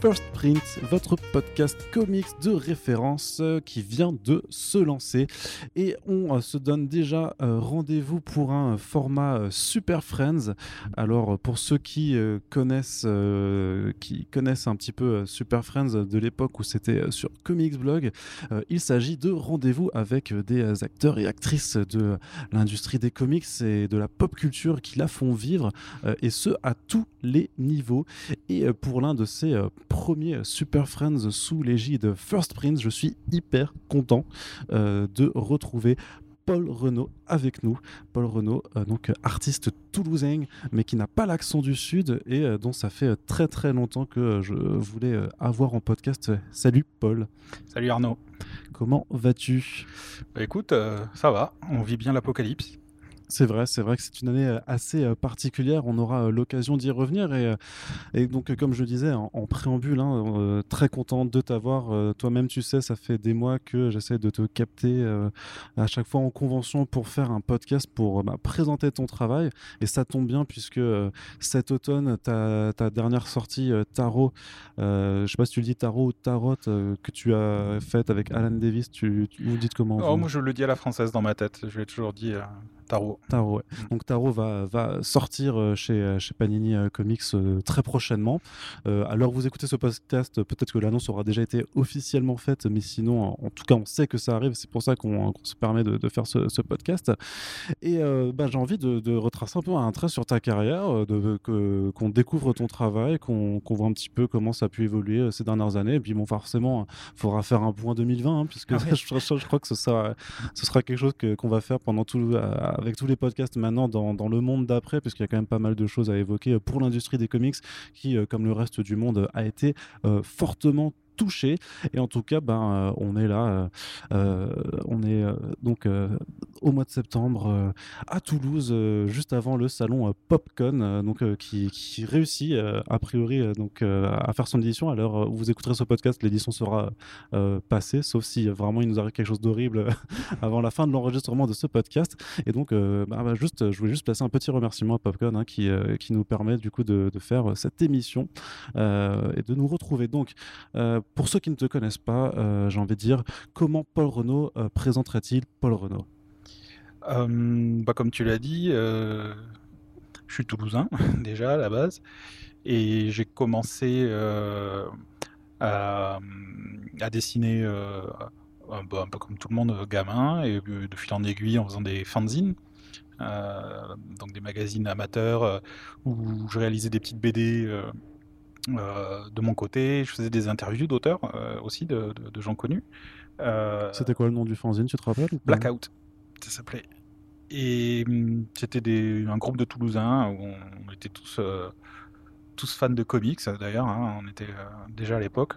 First Votre podcast comics de référence euh, qui vient de se lancer. Et on euh, se donne déjà euh, rendez-vous pour un format Super Friends. Alors pour ceux qui connaissent, qui connaissent un petit peu Super Friends de l'époque où c'était sur Comics Blog, il s'agit de rendez-vous avec des acteurs et actrices de l'industrie des comics et de la pop culture qui la font vivre, et ce à tous les niveaux. Et pour l'un de ces premier Super Friends sous l'égide First Prince. Je suis hyper content euh, de retrouver Paul Renault avec nous. Paul Renault, euh, donc artiste toulousain, mais qui n'a pas l'accent du Sud et euh, dont ça fait très très longtemps que je voulais avoir en podcast. Salut Paul. Salut Arnaud. Comment vas-tu? Bah, Écoute, ça va, on vit bien l'apocalypse. C'est vrai, c'est vrai que c'est une année euh, assez euh, particulière. On aura euh, l'occasion d'y revenir. Et, et, donc, comme je disais en, préambule, hein, très content de t'avoir. Toi-même, tu sais, ça fait des mois que j'essaie de te capter à chaque fois en convention pour faire un podcast pour bah, présenter ton travail. Et ça tombe bien puisque cet automne, ta, ta dernière sortie, Tarot, je sais pas si tu le dis Tarot ou Tarot, que tu as faite avec Alan Davis, tu, tu vous dites comment oh, Moi, je le dis à la française dans ma tête. Je l'ai toujours dit. Taro. Taro, ouais. Mm. Donc Taro va, va sortir euh, chez, euh, chez Panini euh, Comics très prochainement. alors vous écoutez ce podcast, peut-être que l'annonce aura déjà été officiellement faite, mais sinon, en, tout cas, on sait que ça arrive. C'est pour ça qu'on se permet de, de faire ce, ce, podcast. Et bah, j'ai envie de, de, retracer un peu un trait sur ta carrière, de, qu'on découvre ton travail, qu'on voit un petit peu comment ça a pu évoluer ces dernières années. Et puis bon, forcément, il faudra faire un point 2020, hein, puisque ah je, je, crois que ce sera, ce sera quelque chose qu'on va faire pendant tout avec tous les podcasts maintenant dans, le monde d'après, parce qu'il y a quand même pas mal de choses à évoquer pour l'industrie des comics qui, euh, comme le reste du monde, a été euh, fortement Et en tout cas, ben, euh, on est là, on est donc au mois de septembre à Toulouse, juste avant le salon PopCon, donc qui, réussit a priori donc à faire son édition. Alors, vous écouterez ce podcast, l'édition sera passée, sauf si vraiment il nous arrive quelque chose d'horrible avant la fin de l'enregistrement de ce podcast. Et donc, bah, bah, juste, je voulais juste placer un petit remerciement à Popcon hein, qui, qui nous permet du coup de, de faire cette émission et de nous retrouver. Donc, pour ceux qui ne te connaissent pas, euh, j'ai envie de dire, comment Paul Renault euh, présenterait-il Paul Renault euh, bah, Comme tu l'as dit, je suis toulousain déjà à la base, et j'ai commencé à, dessiner un, peu, comme tout le monde, gamin, et de fil en aiguille en faisant des fanzines. donc des magazines amateurs où je réalisais des petites BD euh, de mon côté, je faisais des interviews d'auteurs euh, aussi, de, gens connus. Euh, c'était quoi le nom du fanzine, tu te rappelles Blackout, ça s'appelait. Et hum, c'était un groupe de Toulousains où on, était tous, tous fans de comics d'ailleurs, hein, on était déjà à l'époque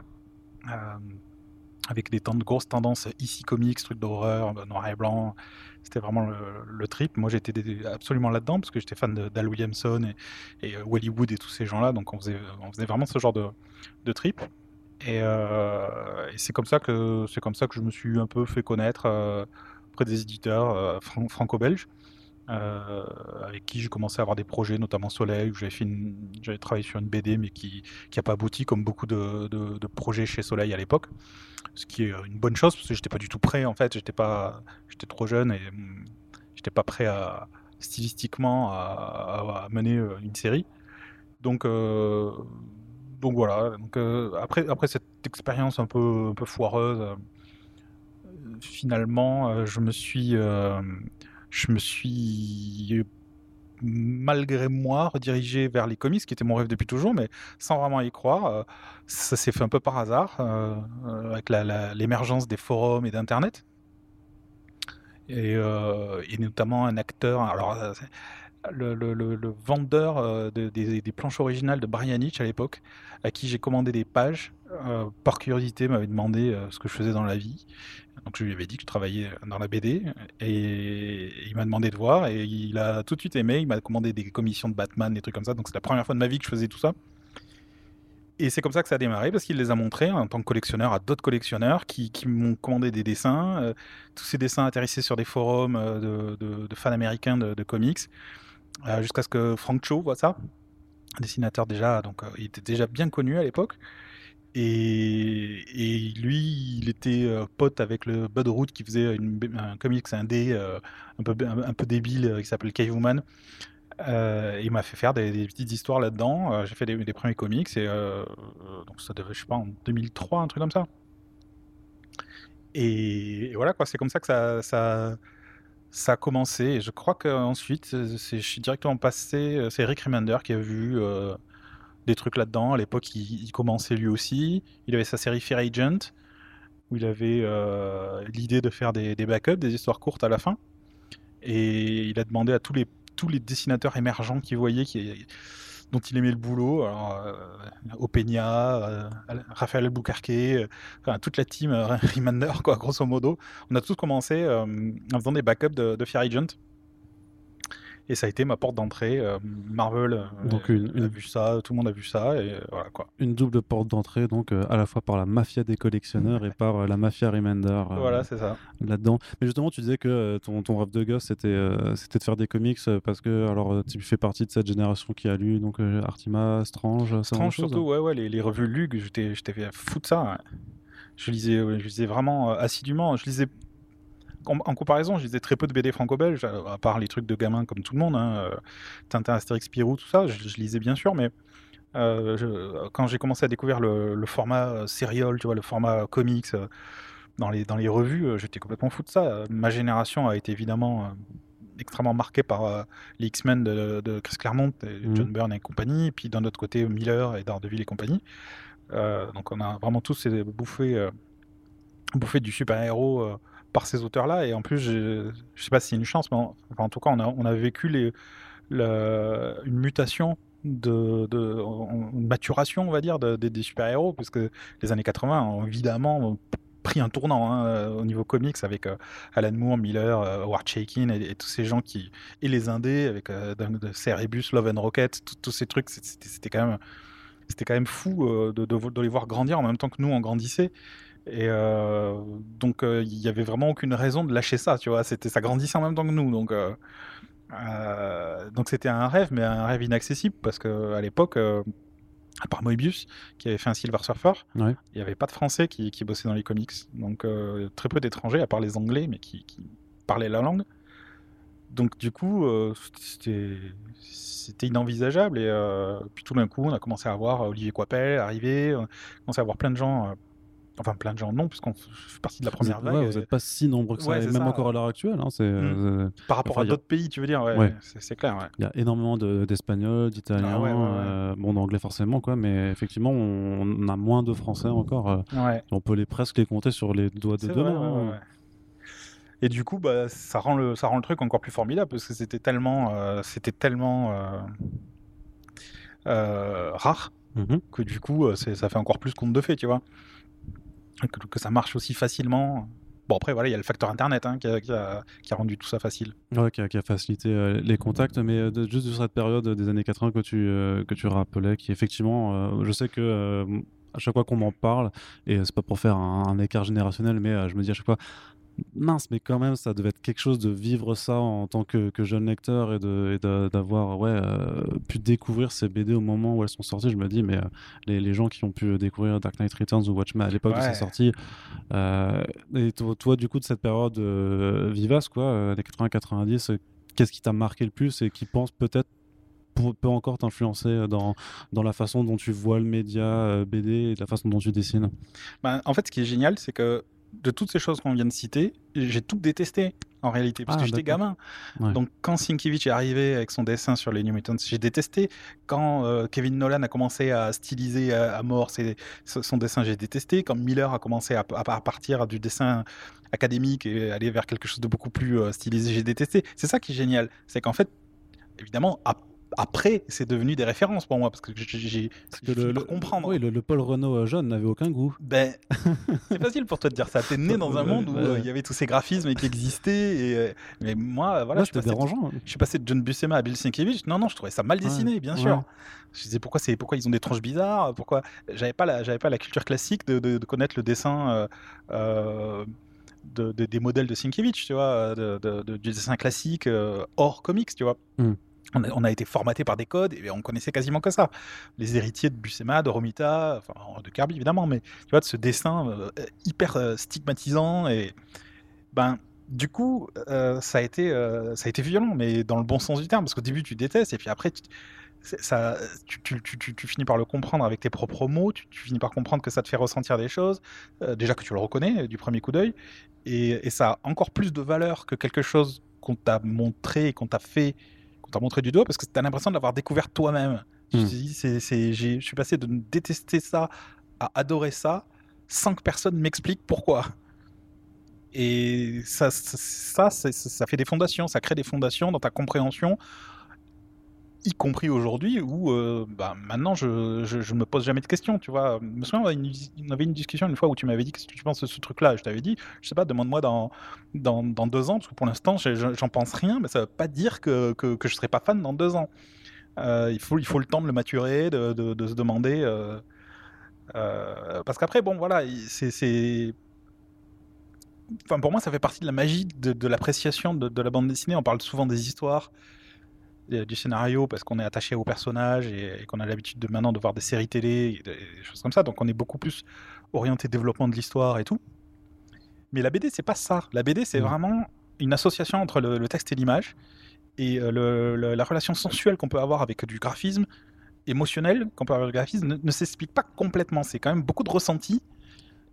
avec des temps de grosses tendances ici comics, trucs d'horreur, noir et blanc. C'était vraiment le, trip. Moi, j'étais absolument là-dedans parce que j'étais fan d'Al Williamson et, et euh, Wood et tous ces gens-là. Donc, on faisait, vraiment ce genre de, de trip. Et, euh, c'est comme ça que c'est comme ça que je me suis un peu fait connaître euh, auprès des éditeurs franco-belges. Euh, avec qui j'ai commencé à avoir des projets, notamment Soleil, où j'avais, travaillé sur une BD, mais qui n'a pas abouti, comme beaucoup de, projets chez Soleil à l'époque. Ce qui est une bonne chose, parce que j'étais pas du tout prêt, en fait, j'étais, pas, j'étais trop jeune et hum, j'étais pas prêt à, stylistiquement à, mener euh, une série. Donc, euh, donc voilà. Après, après cette expérience un peu foireuse, finalement, je me suis je me suis malgré moi redirigé vers les comics, qui était mon rêve depuis toujours, mais sans vraiment y croire. Euh, ça s'est fait un peu par hasard, euh, euh, avec l'émergence des forums et d'Internet. Et, notamment un acteur. Le, vendeur des, planches originales de Brian Hitch à l'époque, à qui j'ai commandé des pages, par curiosité m'avait demandé ce que je faisais dans la vie. Donc je lui avais dit que je travaillais dans la BD et il m'a demandé de voir et il a tout de suite aimé. Il m'a commandé des commissions de Batman, des trucs comme ça. Donc c'est la première fois de ma vie que je faisais tout ça. Et c'est comme ça que ça a démarré parce qu'il les a montrés en tant que collectionneur à d'autres collectionneurs qui, m'ont commandé des dessins. Euh, tous ces dessins atterrissaient sur des forums euh, de, fans américains de, comics euh, jusqu'à ce que Frank Cho voit ça dessinateur déjà, donc il était déjà bien connu à l'époque. Et, lui, il était pote avec le Bud Root qui faisait un comics indé un, peu, un, peu débile qui s'appelle Cavewoman. Euh, il m'a fait faire des, petites histoires là-dedans. J'ai fait des, premiers comics et donc ça devait, je sais pas, en 2003, un truc comme ça. Et, voilà quoi, c'est comme ça que ça, ça a commencé. Et je crois qu'ensuite, je suis directement passé. C'est Rick Remender qui a vu des trucs là-dedans. À l'époque, il, commençait lui aussi. Il avait sa série Fear Agent, où il avait euh, l'idée de faire des, backups, des histoires courtes à la fin. Et il a demandé à tous les, dessinateurs émergents qu'il voyait, dont il aimait le boulot, alors, euh, Opeña, euh, Raphaël Albuquerque, enfin, toute la team Remender, quoi, grosso modo. On a tous commencé en faisant des backups de, de Agent et ça a été ma porte d'entrée. Euh, Marvel euh, donc une, a vu ça, tout le monde a vu ça, et euh, voilà quoi. Une double porte d'entrée, donc à la fois par la mafia des collectionneurs et par la mafia Remender. voilà, c'est ça. Là-dedans. Mais justement, tu disais que ton, ton rêve de gosse, c'était c'était de faire des comics parce que alors tu fais partie de cette génération qui a lu donc Artima, Strange, Strange surtout, ouais, ouais, les, les revues Lug, j'étais j'étais fou de ça. Je lisais, je lisais vraiment assidûment. Je lisais en, comparaison, je lisais très peu de BD franco-belge, à part les trucs de gamins comme tout le monde, hein, euh, Tintin, Astérix, Spirou, tout ça, je, lisais bien sûr, mais euh, quand j'ai commencé à découvrir le, format euh, serial, tu vois, le format comics dans, les, dans les revues, j'étais complètement fou de ça. Ma génération a été évidemment extrêmement marquée par les X-Men de, Chris Claremont, et mmh. John Byrne et compagnie, et puis d'un autre côté Miller et Daredevil et compagnie. donc on a vraiment tous bouffé, bouffé du super-héros par ces auteurs-là. Et en plus, je, je sais pas si c'est une chance, mais en, tout cas, on a, on a vécu les, une mutation de, de une maturation, on va dire, des super-héros, puisque les années 80 ont évidemment pris un tournant hein, au niveau comics avec euh, Alan Moore, Miller, euh, Howard Chaykin et, tous ces gens qui et les indés avec euh, de Cerebus, Love and Rocket, tous ces trucs, c'était quand même c'était quand même fou de, de, de, les voir grandir en même temps que nous on grandissait et euh, donc, euh, il n'y avait vraiment aucune raison de lâcher ça, tu vois. C'était, ça grandissait en même temps que nous. Donc, euh, donc c'était un rêve, mais un rêve inaccessible parce qu'à l'époque, à part Moebius, qui avait fait un Silver Surfer, il n'y avait pas de Français qui, qui bossaient dans les comics. Donc, très peu d'étrangers, à part les Anglais, mais qui, qui parlaient la langue. Donc, du coup, c'était c'était inenvisageable. Et puis tout d'un coup, on a commencé à voir Olivier Coipel arriver, on a commencé à voir plein de gens Enfin, plein de gens non, puisqu'on fait partie de la première vague. vous n'êtes pas si nombreux que ça, même encore à l'heure actuelle. Hein, c'est, mmh. euh, Par rapport à d'autres pays, tu veux dire, ouais, c'est, clair. Il y a énormément d'Espagnols, d'Italiens, ah euh, bon, d'anglais forcément, quoi, mais effectivement, on, a moins de Français encore. Euh, on peut les presque les compter sur les doigts de deux mains. Hein. Et du coup, bah, ça, rend le, ça rend le truc encore plus formidable parce que c'était tellement, c'était tellement rare mmh que du coup, ça fait encore plus compte de fait, tu vois que, ça marche aussi facilement. Bon, après, voilà, il y a le facteur Internet hein, qui, a, rendu tout ça facile. Ouais, qui a, facilité euh, les contacts, mais euh, juste de cette période des années 80 que tu, euh, que tu rappelais, qui effectivement, je sais que à chaque fois qu'on m'en parle, et c'est pas pour faire un écart générationnel, mais je me dis à chaque fois, mince, mais quand même, ça devait être quelque chose de vivre ça en tant que, jeune lecteur et d'avoir ouais, euh, pu découvrir ces BD au moment où elles sont sorties. Je me dis, mais euh, les, gens qui ont pu découvrir Dark Knight Returns ou Watchmen à l'époque où c'est sorti, euh, et toi, du coup, de cette période vivace, quoi, des 80-90, qu'est-ce qui t'a marqué le plus et qui pense peut-être peut encore t'influencer dans, dans la façon dont tu vois le média BD et la façon dont tu dessines? Ben, En fait, ce qui est génial, c'est que de toutes ces choses qu'on vient de citer, j'ai tout détesté en réalité, parce que ah, j'étais gamin. Donc quand Sienkiewicz est arrivé avec son dessin sur les New Mutants, j'ai détesté. Quand euh, Kevin Nolan a commencé à styliser à, mort son dessin, j'ai détesté. Quand Miller a commencé à, partir du dessin académique et aller vers quelque chose de beaucoup plus euh, stylisé, j'ai détesté. C'est ça qui est génial, c'est qu'en fait, évidemment, à après, c'est devenu des références pour moi parce que j'ai le, le comprendre. Oui, le, Paul Renault euh, jeune n'avait aucun goût. Ben, c'est facile pour toi de dire ça. T'es né dans un monde où euh, il y avait tous ces graphismes qui existaient. Et, euh, mais moi, voilà, je, dérangeant. je suis passé de John Buscema à Bill Sienkiewicz. Non, non, je trouvais ça mal dessiné, bien sûr. Je disais pourquoi c'est pourquoi ils ont des tranches bizarres? Pourquoi? J'avais pas la pas la culture classique de, de, connaître le dessin. de, des modèles de Sienkiewicz, tu vois, de, du dessin classique hors comics, tu vois. Hmm. On a, été formaté par des codes et on connaissait quasiment que ça. Les héritiers de Buscema, de Romita, enfin de Kirby évidemment, mais tu vois, de ce dessin euh, hyper euh, stigmatisant et ben du coup ça a été ça a été violent, mais dans le bon sens du terme, parce qu'au début tu détestes et puis après tu, ça, tu, finis par le comprendre avec tes propres mots, tu, finis par comprendre que ça te fait ressentir des choses, déjà que tu le reconnais du premier coup d'œil, et, et, ça a encore plus de valeur que quelque chose qu'on t'a montré, qu'on t'a fait t'as montré du doigt parce que tu as l'impression de l'avoir découvert toi-même. Je, hmm. je suis passé de détester ça à adorer ça sans que personne m'explique pourquoi. Et ça, ça, ça, fait des fondations, ça crée des fondations dans ta compréhension y compris aujourd'hui où euh, bah, maintenant je, je, me pose jamais de questions, tu vois. Je me souviens, on avait une discussion une fois où tu m'avais dit que tu penses de ce truc-là? Je t'avais dit, je sais pas, demande-moi dans, dans, dans, deux ans, parce que pour l'instant j'en pense rien, mais ça veut pas dire que, que, que je serai pas fan dans deux ans. Euh, il, faut, il faut le temps de le maturer, de, de, se demander. Euh, parce qu'après, bon, voilà, c'est. Enfin, pour moi, ça fait partie de la magie de, de l'appréciation de la bande dessinée. On parle souvent des histoires, du scénario parce qu'on est attaché au personnage et, qu'on a l'habitude de maintenant de voir des séries télé, et des choses comme ça. Donc on est beaucoup plus orienté développement de l'histoire et tout. Mais la BD, c'est pas ça. La BD, c'est mmh. vraiment une association entre le, texte et l'image et euh, la relation sensuelle qu'on peut avoir avec du graphisme émotionnel qu'on peut avoir avec du graphisme ne, ne s'explique pas complètement. C'est quand même beaucoup de ressenti euh,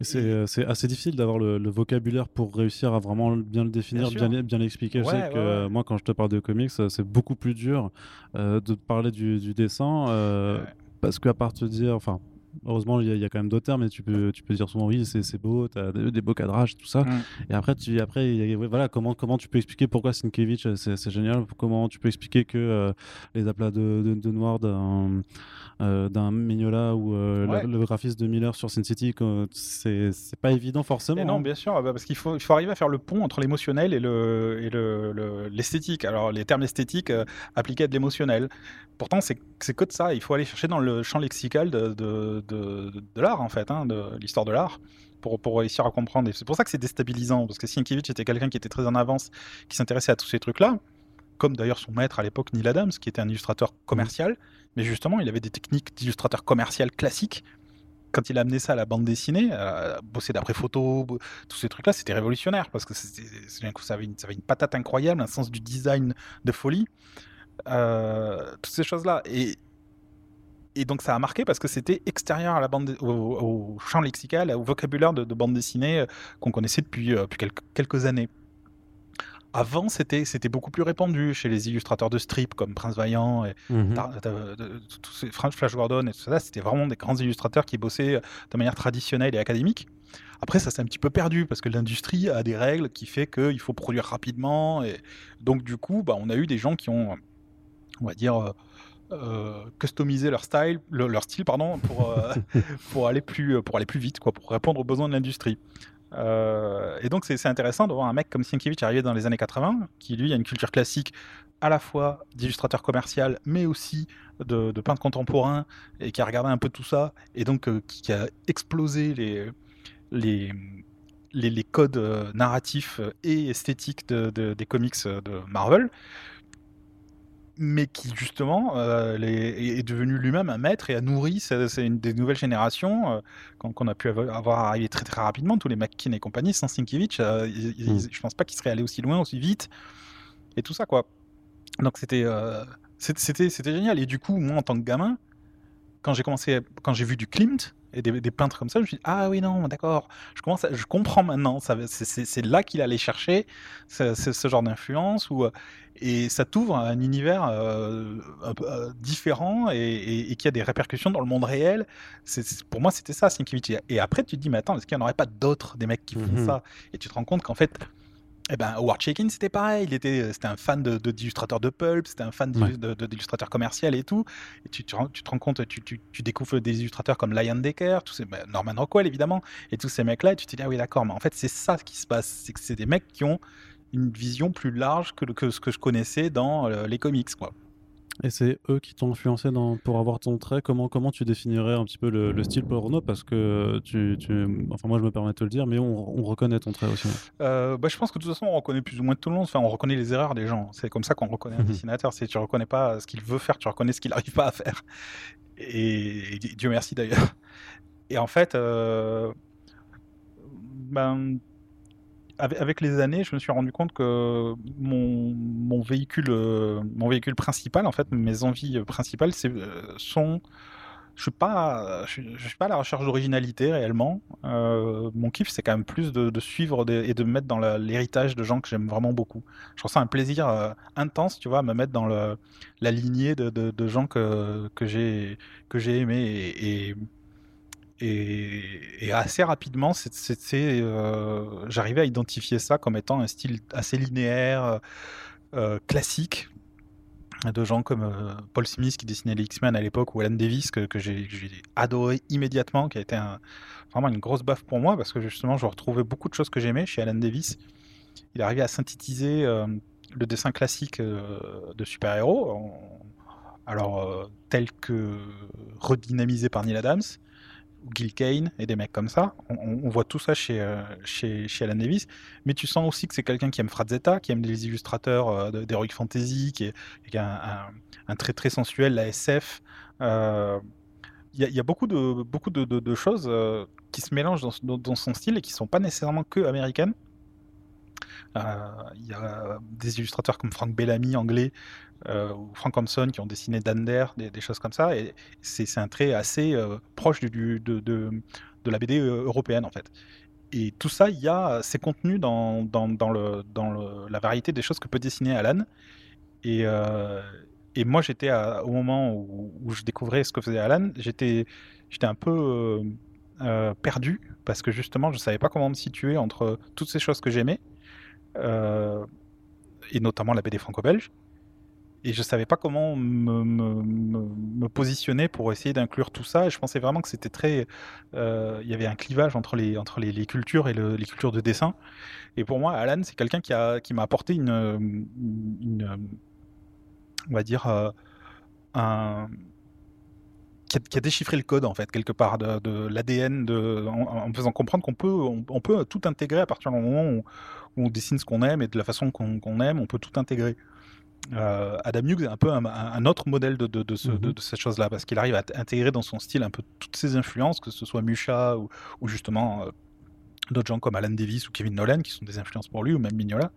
c'est assez difficile d'avoir le, vocabulaire pour réussir à vraiment bien le définir, bien, bien, l'expliquer. je sais que euh, moi, quand je te parle de comics, euh, c'est beaucoup plus dur de te parler du, dessin parce qu'à part te dire, enfin, heureusement, il y, a quand même d'autres termes, mais tu peux, tu peux dire souvent oui, c'est beau, tu as des, beaux cadrages, tout ça. Mm. Et après, tu, après voilà, comment, comment tu peux expliquer pourquoi Sienkiewicz, c'est génial, comment tu peux expliquer que les aplats de, de, noir d'un d'un Mignola ou le, graphisme de Miller sur Sin City, c'est pas évident forcément. non, hein. bien sûr, bah, parce qu'il faut, il faut arriver à faire le pont entre l'émotionnel et l'esthétique. Le, et l'esthétique Alors, les termes esthétiques appliqués à de l'émotionnel. Pourtant, c'est que de ça. Il faut aller chercher dans le champ lexical de, de, de, l'art, en fait, hein, de l'histoire de l'art. Pour, pour, réussir à comprendre. c'est pour ça que c'est déstabilisant, parce que Sienkiewicz était quelqu'un qui était très en avance, qui s'intéressait à tous ces trucs-là, comme d'ailleurs son maître à l'époque, Neil Adams, qui était un illustrateur commercial, mais justement, il avait des techniques d'illustrateur commercial classiques. Quand il a amené ça à la bande dessinée, à bosser d'après photo, tous ces trucs-là, c'était révolutionnaire, parce que ça avait, une, ça avait une patate incroyable, un sens du design de folie. Euh, toutes ces choses-là. Et, et donc ça a marqué parce que c'était extérieur à la bande, au, champ lexical, au vocabulaire de, bande dessinée euh, qu'on connaissait depuis, euh, depuis quelques, années. Avant, c'était c'était beaucoup plus répandu chez les illustrateurs de strip comme Prince Vaillant et Flash Gordon et tout ça. C'était vraiment des grands illustrateurs qui bossaient de manière traditionnelle et académique. Après, ça s'est un petit peu perdu parce que l'industrie a des règles qui fait qu'il faut produire rapidement et donc du coup, bah, on a eu des gens qui ont on va dire, euh, euh, customiser leur style, leur style pardon, pour, euh, pour, aller plus, pour aller plus vite, quoi, pour répondre aux besoins de l'industrie. et donc c'est intéressant de voir un mec comme Sienkiewicz arriver dans les années 80, qui lui a une culture classique à la fois d'illustrateur commercial, mais aussi de, peintre contemporain, et qui a regardé un peu tout ça, et donc qui, a explosé les, les, les, codes narratifs et esthétiques de, des comics de Marvel mais qui justement euh, est, devenu lui-même un maître et a nourri c'est une des nouvelles générations euh, qu'on a pu avoir arrivé très très rapidement. Tous les McKin et compagnie sans Sienkiewicz euh, hmm. je pense pas qu'ils seraient allés aussi loin aussi vite et tout ça quoi. Donc c'était c'était c'était génial. Et du coup moi en tant que gamin quand j'ai commencé quand j'ai vu du Klimt et des, peintres comme ça, je me suis dit, ah oui, non, d'accord, je, commence je comprends maintenant, c'est là qu'il allait chercher ce, ce genre d'influence, et ça t'ouvre à un univers euh, euh, différent et, qui a des répercussions dans le monde réel. pour moi, c'était ça, Sienkiewicz. Et après, tu te dis, mais attends, est-ce qu'il n'y en aurait pas d'autres, des mecs qui font mmh ça? Et tu te rends compte qu'en fait, eh ben, Howard Chaykin, c'était pareil. Il était, c'était un fan de, d'illustrateurs de, pulp, c'était un fan d'illustrateurs commercial et tout. Et tu, tu, tu te rends compte, tu, tu, tu, découvres des illustrateurs comme Lion Decker, tous ces, ben, Norman Rockwell évidemment, et tous ces mecs-là. Et tu te dis, ah oui, d'accord, mais en fait, c'est ça qui se passe. C'est que c'est des mecs qui ont une vision plus large que, que ce que je connaissais dans euh, les comics, quoi. Et c'est eux qui t'ont influencé dans, pour avoir ton trait. Comment, comment tu définirais un petit peu le, style Paul Renault Parce que tu, tu, enfin moi je me permets de te le dire, mais on, on reconnaît ton trait aussi. Euh, bah, je pense que de toute façon on reconnaît plus ou moins tout le monde. Enfin, on reconnaît les erreurs des gens. C'est comme ça qu'on reconnaît un dessinateur. C'est tu reconnais pas ce qu'il veut faire, tu reconnais ce qu'il n'arrive pas à faire. Et, Dieu merci d'ailleurs. Et en fait, euh, ben avec, les années, je me suis rendu compte que mon, véhicule, euh, mon véhicule principal, en fait, mes envies principales, c'est, euh, sont. Je suis je, suis pas à la recherche d'originalité réellement. Euh, mon kiff, c'est quand même plus de, suivre et de me mettre dans l'héritage de gens que j'aime vraiment beaucoup. Je ressens un plaisir intense, tu vois, à me mettre dans la lignée de, gens que, que j'ai que j'ai aimé et, assez rapidement, euh, j'arrivais à identifier ça comme étant un style assez linéaire, euh, classique, de gens comme euh, Paul Smith qui dessinait les X-Men à l'époque, ou Alan Davis que, j'ai adoré immédiatement, qui a été vraiment une grosse baffe pour moi, parce que justement, je retrouvais beaucoup de choses que j'aimais chez Alan Davis. Il arrivait à synthétiser le dessin classique de super-héros, alors tel que redynamisé par Neil Adams, Gil Kane et des mecs comme ça. On, voit tout ça chez, euh, chez, chez, Alan Davis. Mais tu sens aussi que c'est quelqu'un qui aime Frazetta, qui aime les illustrateurs euh, d'Heroic Fantasy, qui, est, un, trait très sensuel, la SF. Euh, il y, a beaucoup de, beaucoup de, choses qui se mélangent dans, son style et qui ne sont pas nécessairement que américaines. Il y a des illustrateurs comme Frank Bellamy, anglais, euh, ou Frank Thompson qui ont dessiné Dander, des, des choses comme ça. Et c'est un trait assez euh, proche de, la BD euh, européenne en fait. Et tout ça, il y a, c'est contenu dans, la variété des choses que peut dessiner Alan. Et, moi, j'étais au moment où, je découvrais ce que faisait Alan, j'étais un peu perdu parce que justement, je savais pas comment me situer entre toutes ces choses que j'aimais. et notamment la BD franco-belge, et je savais pas comment me, positionner pour essayer d'inclure tout ça. Et je pensais vraiment que c'était très, euh, il y avait un clivage entre les entre les, cultures et les cultures de dessin. Et pour moi, Alan, c'est quelqu'un qui a qui m'a apporté une, on va dire euh, un qui a, déchiffré le code en fait quelque part de, l'ADN en, me faisant comprendre qu'on peut on, peut tout intégrer à partir du moment où, on dessine ce qu'on aime et de la façon qu'on aime on peut tout intégrer euh, Adam Hughes est un peu un, autre modèle de, de, mhm. cette chose-là, parce qu'il arrive à intégrer dans son style un peu toutes ses influences, que ce soit Musha ou, justement euh, d'autres gens comme Alan Davis ou Kevin Nolan, qui sont des influences pour lui, ou même Mignola.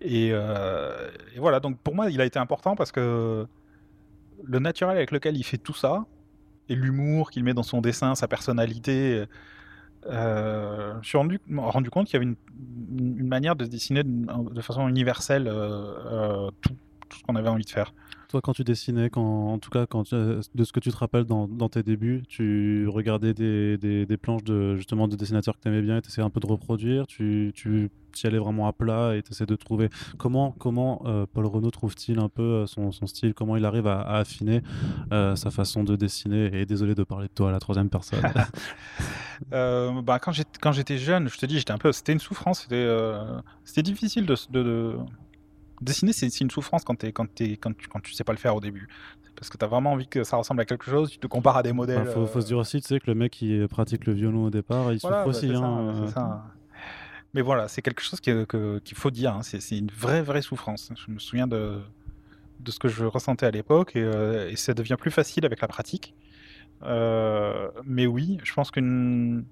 Et, euh, et, voilà, donc pour moi, il a été important parce que le naturel avec lequel il fait tout ça, et l'humour qu'il met dans son dessin, sa personnalité, je me suis rendu, compte qu'il y avait une, manière de dessiner de, façon universelle tout, tout ce qu'on avait envie de faire. Toi, quand tu dessinais, en tout cas, quand, de ce que tu te rappelles dans, tes débuts, tu regardais des, planches de, justement, de dessinateurs que tu aimais bien et tu essayais un peu de reproduire? Tu, y allais vraiment à plat et tu essayais de trouver. Comment, euh, Paul Renault trouve-t-il un peu euh, son, style? Comment il arrive à, affiner euh, sa façon de dessiner? Et désolé de parler de toi à la troisième personne. bah, quand j'étais jeune, je te dis, j'étais un peu. C'était une souffrance. C'était difficile de dessiner, c'est une souffrance quand, es, quand, es, quand, tu, quand tu sais pas le faire au début. Parce que tu as vraiment envie que ça ressemble à quelque chose, tu te compares à des modèles. Il faut, se dire aussi, tu sais, que le mec qui pratique le violon au départ, il souffre bah, aussi. Hein, euh. Mais voilà, c'est quelque chose qu'il faut dire. Hein. C'est une vraie, vraie souffrance. Je me souviens de, de ce que je ressentais à l'époque et, euh, et, ça devient plus facile avec la pratique. Euh, mais oui, je pense qu'une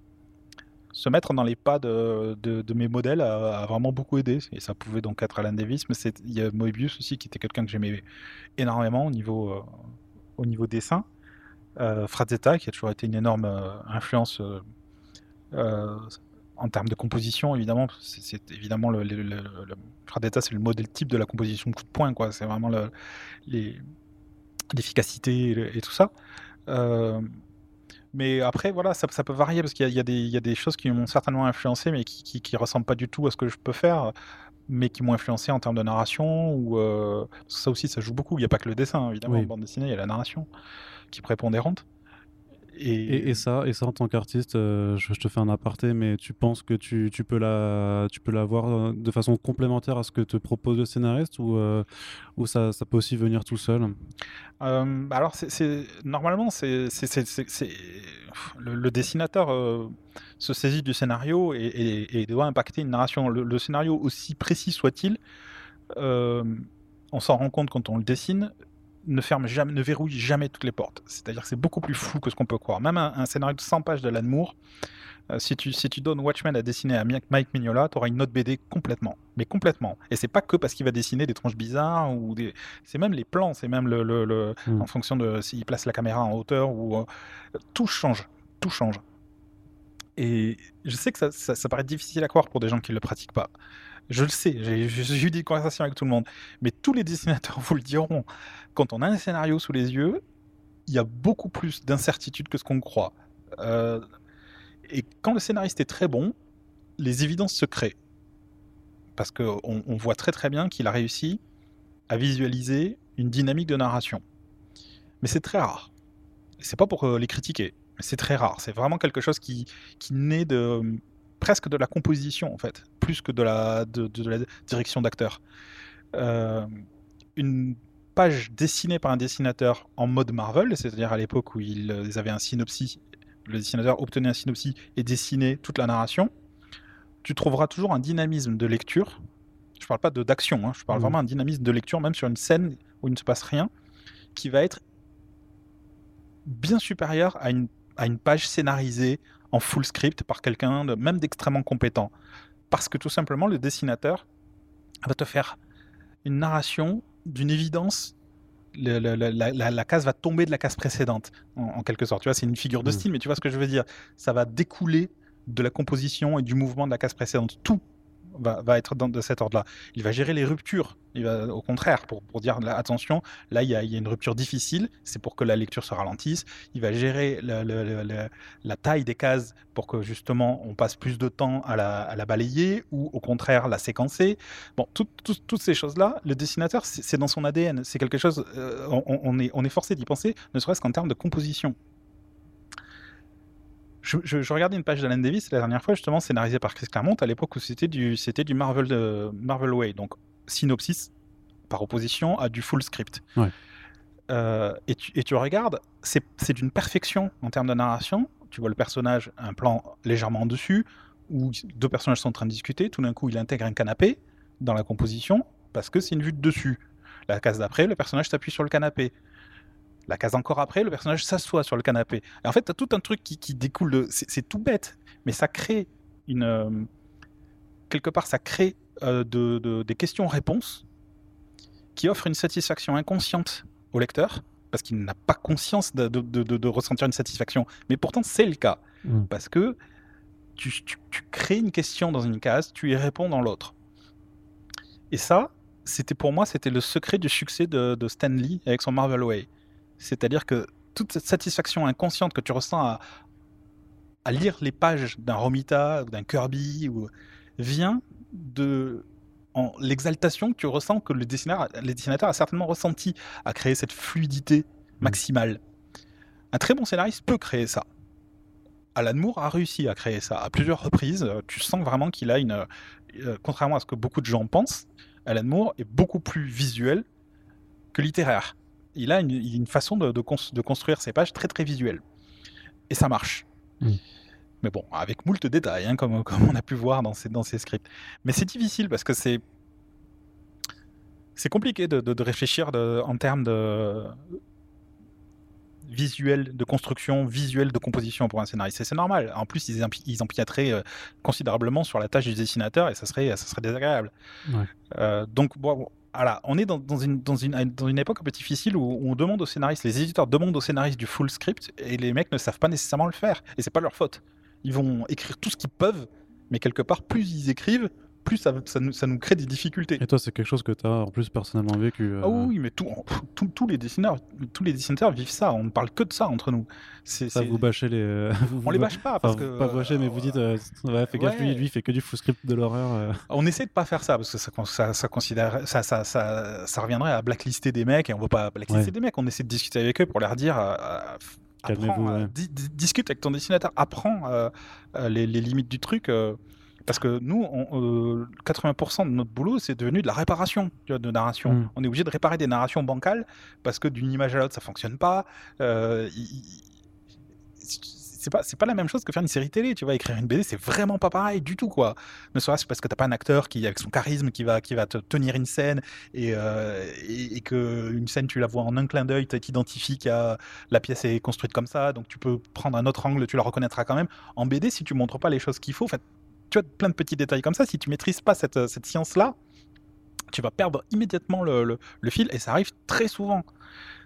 se mettre dans les pas de, de, mes modèles a, vraiment beaucoup aidé. Et ça pouvait donc être Alan Davis, mais il y a Moebius aussi qui était quelqu'un que j'aimais énormément au niveau, euh, au niveau dessin. Euh, qui a toujours été une énorme euh, influence euh, en termes de composition, évidemment. C'est évidemment le, c'est le modèle type de la composition coup de poing, quoi. C'est vraiment l'efficacité et, et, tout ça. Mais après, voilà, ça, ça peut varier parce qu'il y, y, a des choses qui m'ont certainement influencé, mais qui, qui, ressemblent pas du tout à ce que je peux faire, mais qui m'ont influencé en termes de narration. Ou euh, ça aussi, ça joue beaucoup. Il n'y a pas que le dessin, évidemment. En bande dessinée, il y a la narration qui est prépondérante. Et, et, ça, et ça en tant qu'artiste, je, je, te fais un aparté, mais tu penses que tu, tu peux la, tu peux l'avoir de façon complémentaire à ce que te propose le scénariste ou, ou ça, ça peut aussi venir tout seul? Alors, c'est normalement, c'est le, le, dessinateur se saisit du scénario et, et, doit impacter une narration. Le, scénario, aussi précis soit-il, on s'en rend compte quand on le dessine, ne ferme jamais, ne verrouille jamais toutes les portes. C'est-à-dire que c'est beaucoup plus flou que ce qu'on peut croire. Même un, scénario de 100 pages de Moore, euh, si, tu, si tu donnes Watchmen à dessiner à Mike Mignola, tu auras une autre BD complètement. Mais complètement. Et c'est pas que parce qu'il va dessiner des tronches bizarres ou des. C'est même les plans, c'est même le, le, hmm. en fonction de s'il place la caméra en hauteur ou. Euh, tout change. Tout change. Et je sais que ça, ça, ça, paraît difficile à croire pour des gens qui ne le pratiquent pas. Je le sais, j'ai eu des conversations avec tout le monde. Mais tous les dessinateurs vous le diront. Quand on a un scénario sous les yeux, il y a beaucoup plus d'incertitude que ce qu'on croit. Euh, et quand le scénariste est très bon, les évidences se créent. Parce qu'on on voit très très bien qu'il a réussi à visualiser une dynamique de narration. Mais c'est très rare. C'est pas pour euh, les critiquer, mais c'est très rare. C'est vraiment quelque chose qui, qui naît de, presque de la composition en fait, plus que de la, de, la direction d'acteur. Euh, une page dessinée par un dessinateur en mode Marvel, c'est-à-dire à, l'époque où ils, avaient un synopsis, le dessinateur obtenait un synopsis et dessinait toute la narration, tu trouveras toujours un dynamisme de lecture. Je parle pas de d'action, hein, je parle mmh. vraiment un dynamisme de lecture, même sur une scène où il ne se passe rien, qui va être bien supérieur à une, à une page scénarisée en full script par quelqu'un de, même d'extrêmement compétent. Parce que tout simplement, le dessinateur va te faire une narration d'une évidence. la, case va tomber de la case précédente, en, quelque sorte. Tu vois, c'est une figure de mmh. style, mais tu vois ce que je veux dire. Ça va découler de la composition et du mouvement de la case précédente. Tout va, être dans, de cet ordre-là. Il va gérer les ruptures. Il va, au contraire, pour, dire attention, là il y, a, une rupture difficile, c'est pour que la lecture se ralentisse. Il va gérer la taille des cases pour que justement on passe plus de temps à la, balayer ou au contraire la séquencer. Bon, toutes ces choses-là, le dessinateur, c'est dans son ADN. C'est quelque chose, euh, on, est, on est forcé d'y penser, ne serait-ce qu'en termes de composition je, regardais une page d'Alan Davis la dernière fois, justement, scénarisée par Chris Claremont, à l'époque où c'était du, c'était du Marvel, de, Marvel Way, donc synopsis par opposition à du full script. Euh, et, tu, et, tu, regardes, c'est, d'une perfection en termes de narration. Tu vois le personnage, un plan légèrement en dessus, où deux personnages sont en train de discuter. Tout d'un coup, il intègre un canapé dans la composition parce que c'est une vue de dessus. La case d'après, le personnage s'appuie sur le canapé. La case encore après, le personnage s'assoit sur le canapé. en fait, tu as tout un truc qui, découle de. C'est tout bête, mais ça crée une. Euh, quelque part, ça crée euh, de, des questions-réponses qui offrent une satisfaction inconsciente au lecteur, parce qu'il n'a pas conscience de, ressentir une satisfaction. Mais pourtant, c'est le cas. Mm. Parce que tu, crées une question dans une case, tu y réponds dans l'autre. Et ça, c'était pour moi, c'était le secret du succès de, de Stan Lee avec son Marvel Way. C'est-à-dire que toute cette satisfaction inconsciente que tu ressens à, lire les pages d'un Romita ou d'un Kirby ou, vient de l'exaltation que tu ressens que le dessinateur, le dessinateur a certainement ressenti à créer cette fluidité mmh. maximale. Un très bon scénariste peut créer ça. Alan Moore a réussi à créer ça à plusieurs reprises. Tu sens vraiment qu'il a une. Euh, contrairement à ce que beaucoup de gens pensent, Alan Moore est beaucoup plus visuel que littéraire il a une, façon de, construire ses pages très très visuelle. Et ça marche. Mais bon, avec moult détails, hein, comme, on a pu voir dans ces, dans ces scripts. Mais c'est difficile parce que c'est. C'est compliqué de, réfléchir en termes de visuel, de construction, visuel de composition pour un scénariste. C'est normal. En plus, ils, ils empiéteraient euh, considérablement sur la tâche du dessinateur et ça serait, ça serait désagréable. Euh, donc, bon, voilà, on est dans, une, époque un peu difficile où, on demande aux scénaristes, les éditeurs demandent aux scénaristes du full script et les mecs ne savent pas nécessairement le faire. Et c'est pas leur faute. Ils vont écrire tout ce qu'ils peuvent, mais quelque part, plus ils écrivent, plus ça, ça, nous, crée des difficultés. Et toi, c'est quelque chose que tu as en plus personnellement vécu euh, Ah oui, mais tous les dessinateurs, tous les dessinateurs vivent ça. On ne parle que de ça entre nous. Ça, vous bâchez les. Euh, on les bâche pas parce que. Pas bâcher, mais vous dites, euh, fais gaffe, lui, lui, fait que du full script de l'horreur. On essaie de pas faire ça parce que ça, ça, considère, ça, ça, ça, reviendrait à blacklister des mecs et on veut pas blacklister des mecs. On essaie de discuter avec eux pour leur dire Calmez-vous. apprends, euh, ouais. di- di- discute avec ton dessinateur, apprends euh, euh, les, les limites du truc. Parce que nous, on- euh, 80% de notre boulot, c'est devenu de la réparation tu vois, de narration. Mm. On est obligé de réparer des narrations bancales parce que d'une image à l'autre, ça fonctionne pas. Euh, c'est pas c'est pas la même chose que faire une série télé tu vois écrire une BD c'est vraiment pas pareil du tout quoi ne serait-ce parce que t'as pas un acteur qui avec son charisme qui va qui va te tenir une scène et, euh, et, et que une scène tu la vois en un clin d'œil tu t'identifies que la pièce est construite comme ça donc tu peux prendre un autre angle tu la reconnaîtras quand même en BD si tu montres pas les choses qu'il faut en fait tu as plein de petits détails comme ça si tu maîtrises pas cette, cette science là tu vas perdre immédiatement le, le- fil et ça arrive très souvent.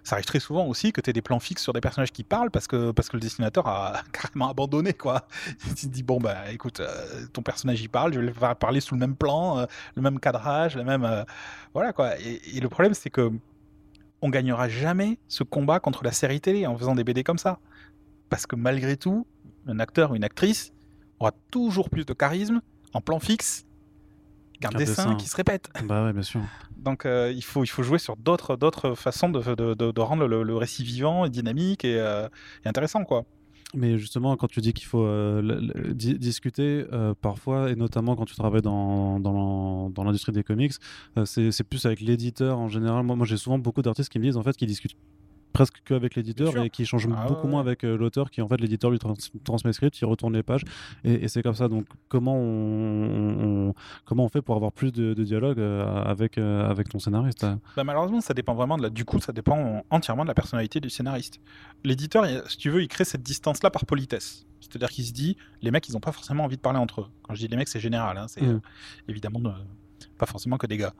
Ça arrive très souvent aussi que tu aies des plans fixes sur des personnages qui parlent parce que, parce que le dessinateur a carrément abandonné. quoi. Il se dit Bon, bah écoute, euh, ton personnage y parle, je vais parler sous le même plan, euh, le même cadrage, le même. euh, voilà quoi. Et, et le problème, c'est que on gagnera jamais ce combat contre la série télé en faisant des BD comme ça. Parce que malgré tout, un acteur ou une actrice aura toujours plus de charisme en plan fixe qu'un dessin, dessin. qui se répète. Bah ouais, bien sûr. Donc euh, il, faut, il faut jouer sur d'autres, d'autres façons de, de, de- de rendre le, le récit vivant et dynamique et, euh, et intéressant. quoi. Mais justement, quand tu dis qu'il faut euh, le- le- di- discuter, parfois, et notamment quand tu travailles dans, dans, dans l'industrie des comics, c'est c'est plus avec l'éditeur en général. Moi, moi j'ai souvent beaucoup d'artistes qui me disent en fait qu'ils discutent presque que avec l'éditeur et qui changent Ah beaucoup ouais, moins avec euh, l'auteur qui en fait l'éditeur lui trans- transmet le script il retourne les pages et, et c'est comme ça donc comment on, on- comment on fait pour avoir plus de, de dialogue euh, avec euh, avec ton scénariste Bah, malheureusement, ça dépend vraiment de la. Du coup, ça dépend entièrement de la personnalité du scénariste. L'éditeur, si tu veux, il crée cette distance-là par politesse. C'est-à-dire qu'il se dit, les mecs, ils n'ont pas forcément envie de parler entre eux. Quand je dis les mecs, c'est général. hein, c'est Mm. euh, évidemment euh, pas forcément que des gars.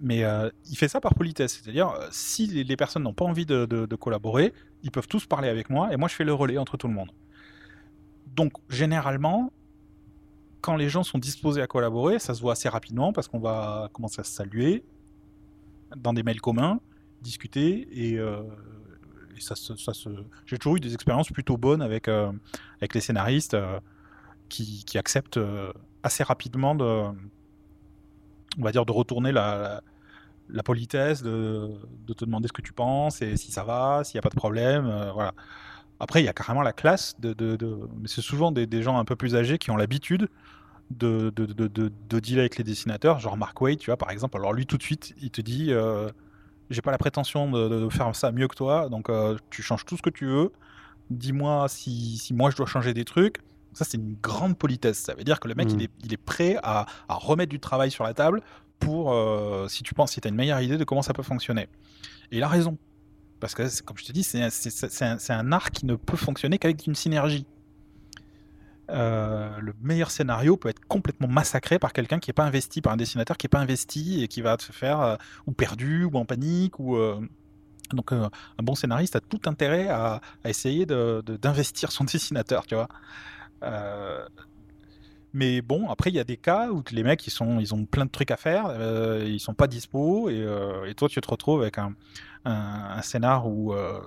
Mais euh, il fait ça par politesse. C'est-à-dire, euh, si les, personnes n'ont pas envie de, collaborer, ils peuvent tous parler avec moi et moi, je fais le relais entre tout le monde. Donc, généralement, quand les gens sont disposés à collaborer, ça se voit assez rapidement parce qu'on va commencer à se saluer dans des mails communs, discuter et, euh, ça. J'ai toujours eu des expériences plutôt bonnes avec, avec les scénaristes qui, qui acceptent assez rapidement de, on va dire, de retourner la, politesse, de, te demander ce que tu penses et si ça va, s'il n'y a pas de problème, euh, voilà. Après, il y a carrément la classe de, mais c'est souvent des, gens un peu plus âgés qui ont l'habitude de, de, de, de, de dealer avec les dessinateurs, genre Mark Waid, tu vois, par exemple. Alors lui, tout de suite, il te dit, euh, j'ai pas la prétention de, de faire ça mieux que toi, donc euh, tu changes tout ce que tu veux. Dis-moi si, si moi je dois changer des trucs. Ça, c'est une grande politesse. Ça veut dire que le mec, Mm. il, est, il est prêt à, à remettre du travail sur la table pour, euh, si tu penses, si tu as une meilleure idée de comment ça peut fonctionner. Et il a raison. Parce que, comme je te dis, c'est un, art qui ne peut fonctionner qu'avec une synergie. Euh, le meilleur scénario peut être complètement massacré par quelqu'un qui n'est pas investi, par un dessinateur qui n'est pas investi et qui va te faire euh, ou perdu ou en panique ou donc euh, un bon scénariste a tout intérêt à, à essayer de- de- d'investir son dessinateur, tu vois. Euh, mais bon, après il y a des cas où les mecs ils sont, ils ont plein de trucs à faire, euh, ils sont pas dispo et, euh, toi tu te retrouves avec un, un, scénar où euh,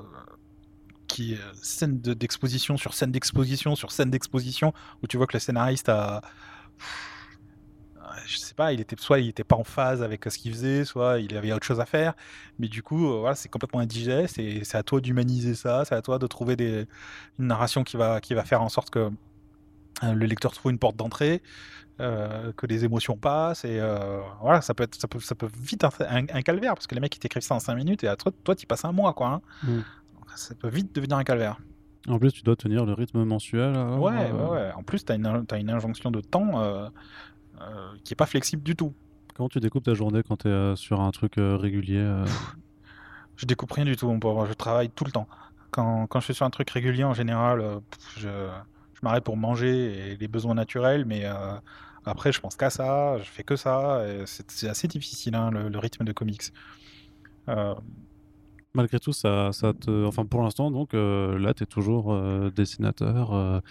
qui scène de- d'exposition sur scène d'exposition sur scène d'exposition où tu vois que le scénariste a je sais pas, il était soit il était pas en phase avec ce qu'il faisait, soit il avait autre chose à faire. Mais du coup, euh, voilà, c'est complètement indigeste et c'est à toi d'humaniser ça, c'est à toi de trouver des, une narration qui va, qui va faire en sorte que le lecteur trouve une porte d'entrée, euh, que les émotions passent et euh, voilà, ça peut être, ça peut, ça peut vite être un, un calvaire parce que les mecs ils t'écrivent ça en 5 minutes et à toi, toi tu passes un mois quoi. hein. Mm. Ça peut vite devenir un calvaire. en plus tu dois tenir le rythme mensuel alors, Ouais, euh, ouais, ouais. En plus, une, t'as une injonction de temps euh, euh, qui est pas flexible du tout. comment tu découpes ta journée quand tu es sur un truc euh, régulier euh? Je découpe rien du tout, mon pauvre. Je travaille tout le temps. Quand, quand je suis sur un truc régulier, en général, euh, je m'arrête pour manger et les besoins naturels, mais euh, après, je pense qu'à ça, je fais que ça. C'est assez difficile, hein, le, rythme de comics. Euh, Malgré tout, ça, te. Enfin, pour l'instant, donc, euh, là, tu es toujours dessinateur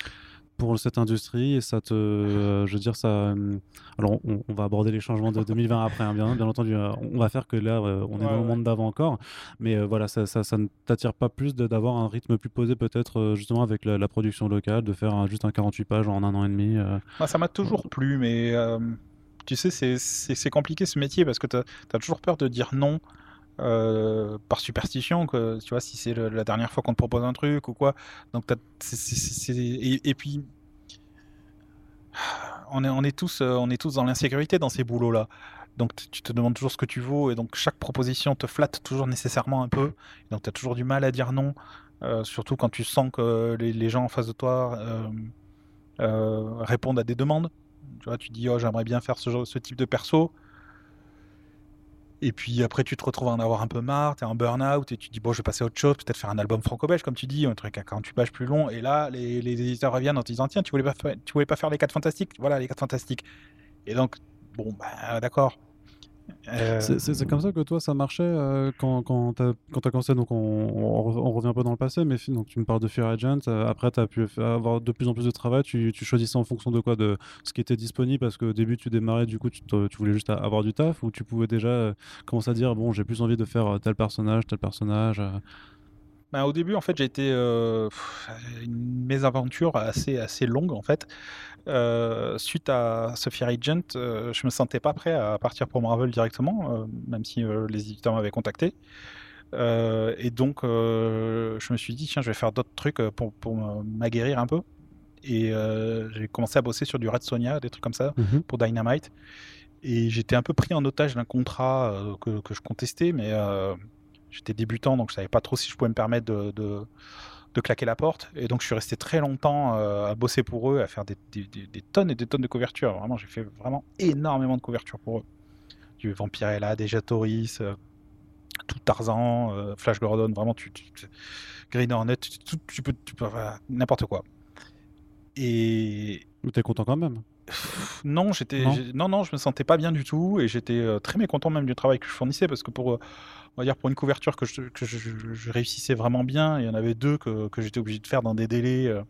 pour cette industrie et ça te. euh, je veux dire, ça. euh, alors, on, on va aborder les changements de 2020 après, hein, bien, bien entendu. euh, on va faire que là, on est Ouais, dans le monde d'avant encore. Mais voilà, ça, ça, ça ne t'attire pas plus d'avoir un rythme plus posé, peut-être, justement, avec la, la production locale, de faire un- juste un 48 pages en un an et demi. ça m'a toujours plu, mais tu sais, c'est compliqué ce métier parce que tu as, toujours peur de dire non euh, par superstition, que tu vois, si c'est la dernière fois qu'on te propose un truc ou quoi. Donc, et, puis, on est, on est tous, euh, on est tous dans l'insécurité dans ces boulots-là. Donc, t- tu te demandes toujours ce que tu vaux, et donc chaque proposition te flatte toujours nécessairement un peu. Donc, tu as toujours du mal à dire non, euh, surtout quand tu sens que les, gens en face de toi répondent à des demandes. Tu vois, tu dis, oh, j'aimerais bien faire ce, ce type de perso. Et puis après, tu te retrouves à en avoir un peu marre, tu es en burn-out et tu dis, bon, je vais passer à autre chose, peut-être faire un album franco-belge, comme tu dis, un truc à 48 pages plus long. Et là, les, les éditeurs reviennent en te disant, tiens, tu voulais pas, tu voulais pas faire les 4 fantastiques? Voilà, les 4 fantastiques. Et donc, bon, bah, d'accord. Euh, C'est- comme ça que toi ça marchait euh, quand, quand quand t'as commencé donc on, on, re- on revient peu dans le passé mais donc tu me parles de Fear Agent euh, après tu as pu avoir de plus en plus de travail tu, tu choisissais en fonction de quoi de ce qui était disponible parce qu'au début tu démarrais du coup tu, tu voulais juste avoir du taf ou tu pouvais déjà commencer à dire bon j'ai plus envie de faire tel personnage tel personnage. Bah, au début, en fait, j'ai été euh, une mésaventure assez, assez longue, en fait. Euh, suite à Sophia Agent, euh, je me sentais pas prêt à partir pour Marvel directement, euh, même si les éditeurs m'avaient contacté. Et donc, je me suis dit, tiens, je vais faire d'autres trucs pour, pour m'aguerrir un peu. Et j'ai commencé à bosser sur du Red Sonia, des trucs comme ça, pour Dynamite. Et j'étais un peu pris en otage d'un contrat euh, que, que je contestais, mais euh, j'étais débutant, donc je savais pas trop si je pouvais me permettre de, de, claquer la porte. Et donc je suis resté très longtemps euh, à bosser pour eux, à faire des, des- des- tonnes et des tonnes de couvertures. Vraiment, j'ai fait vraiment énormément de couvertures pour eux. Du Vampirella, des Jatoris, euh, tout Tarzan, euh, Flash Gordon, vraiment, tu, tu- Green Hornet, tu, tu- peux, peux n'importe quoi. Et t'es content quand même non, j'étais, Non non, non, je me sentais pas bien du tout et j'étais euh, très mécontent même du travail que je fournissais parce que pour, euh, on va dire pour une couverture que je, que je, je- je réussissais vraiment bien, il y en avait deux que, que j'étais obligé de faire dans des délais euh,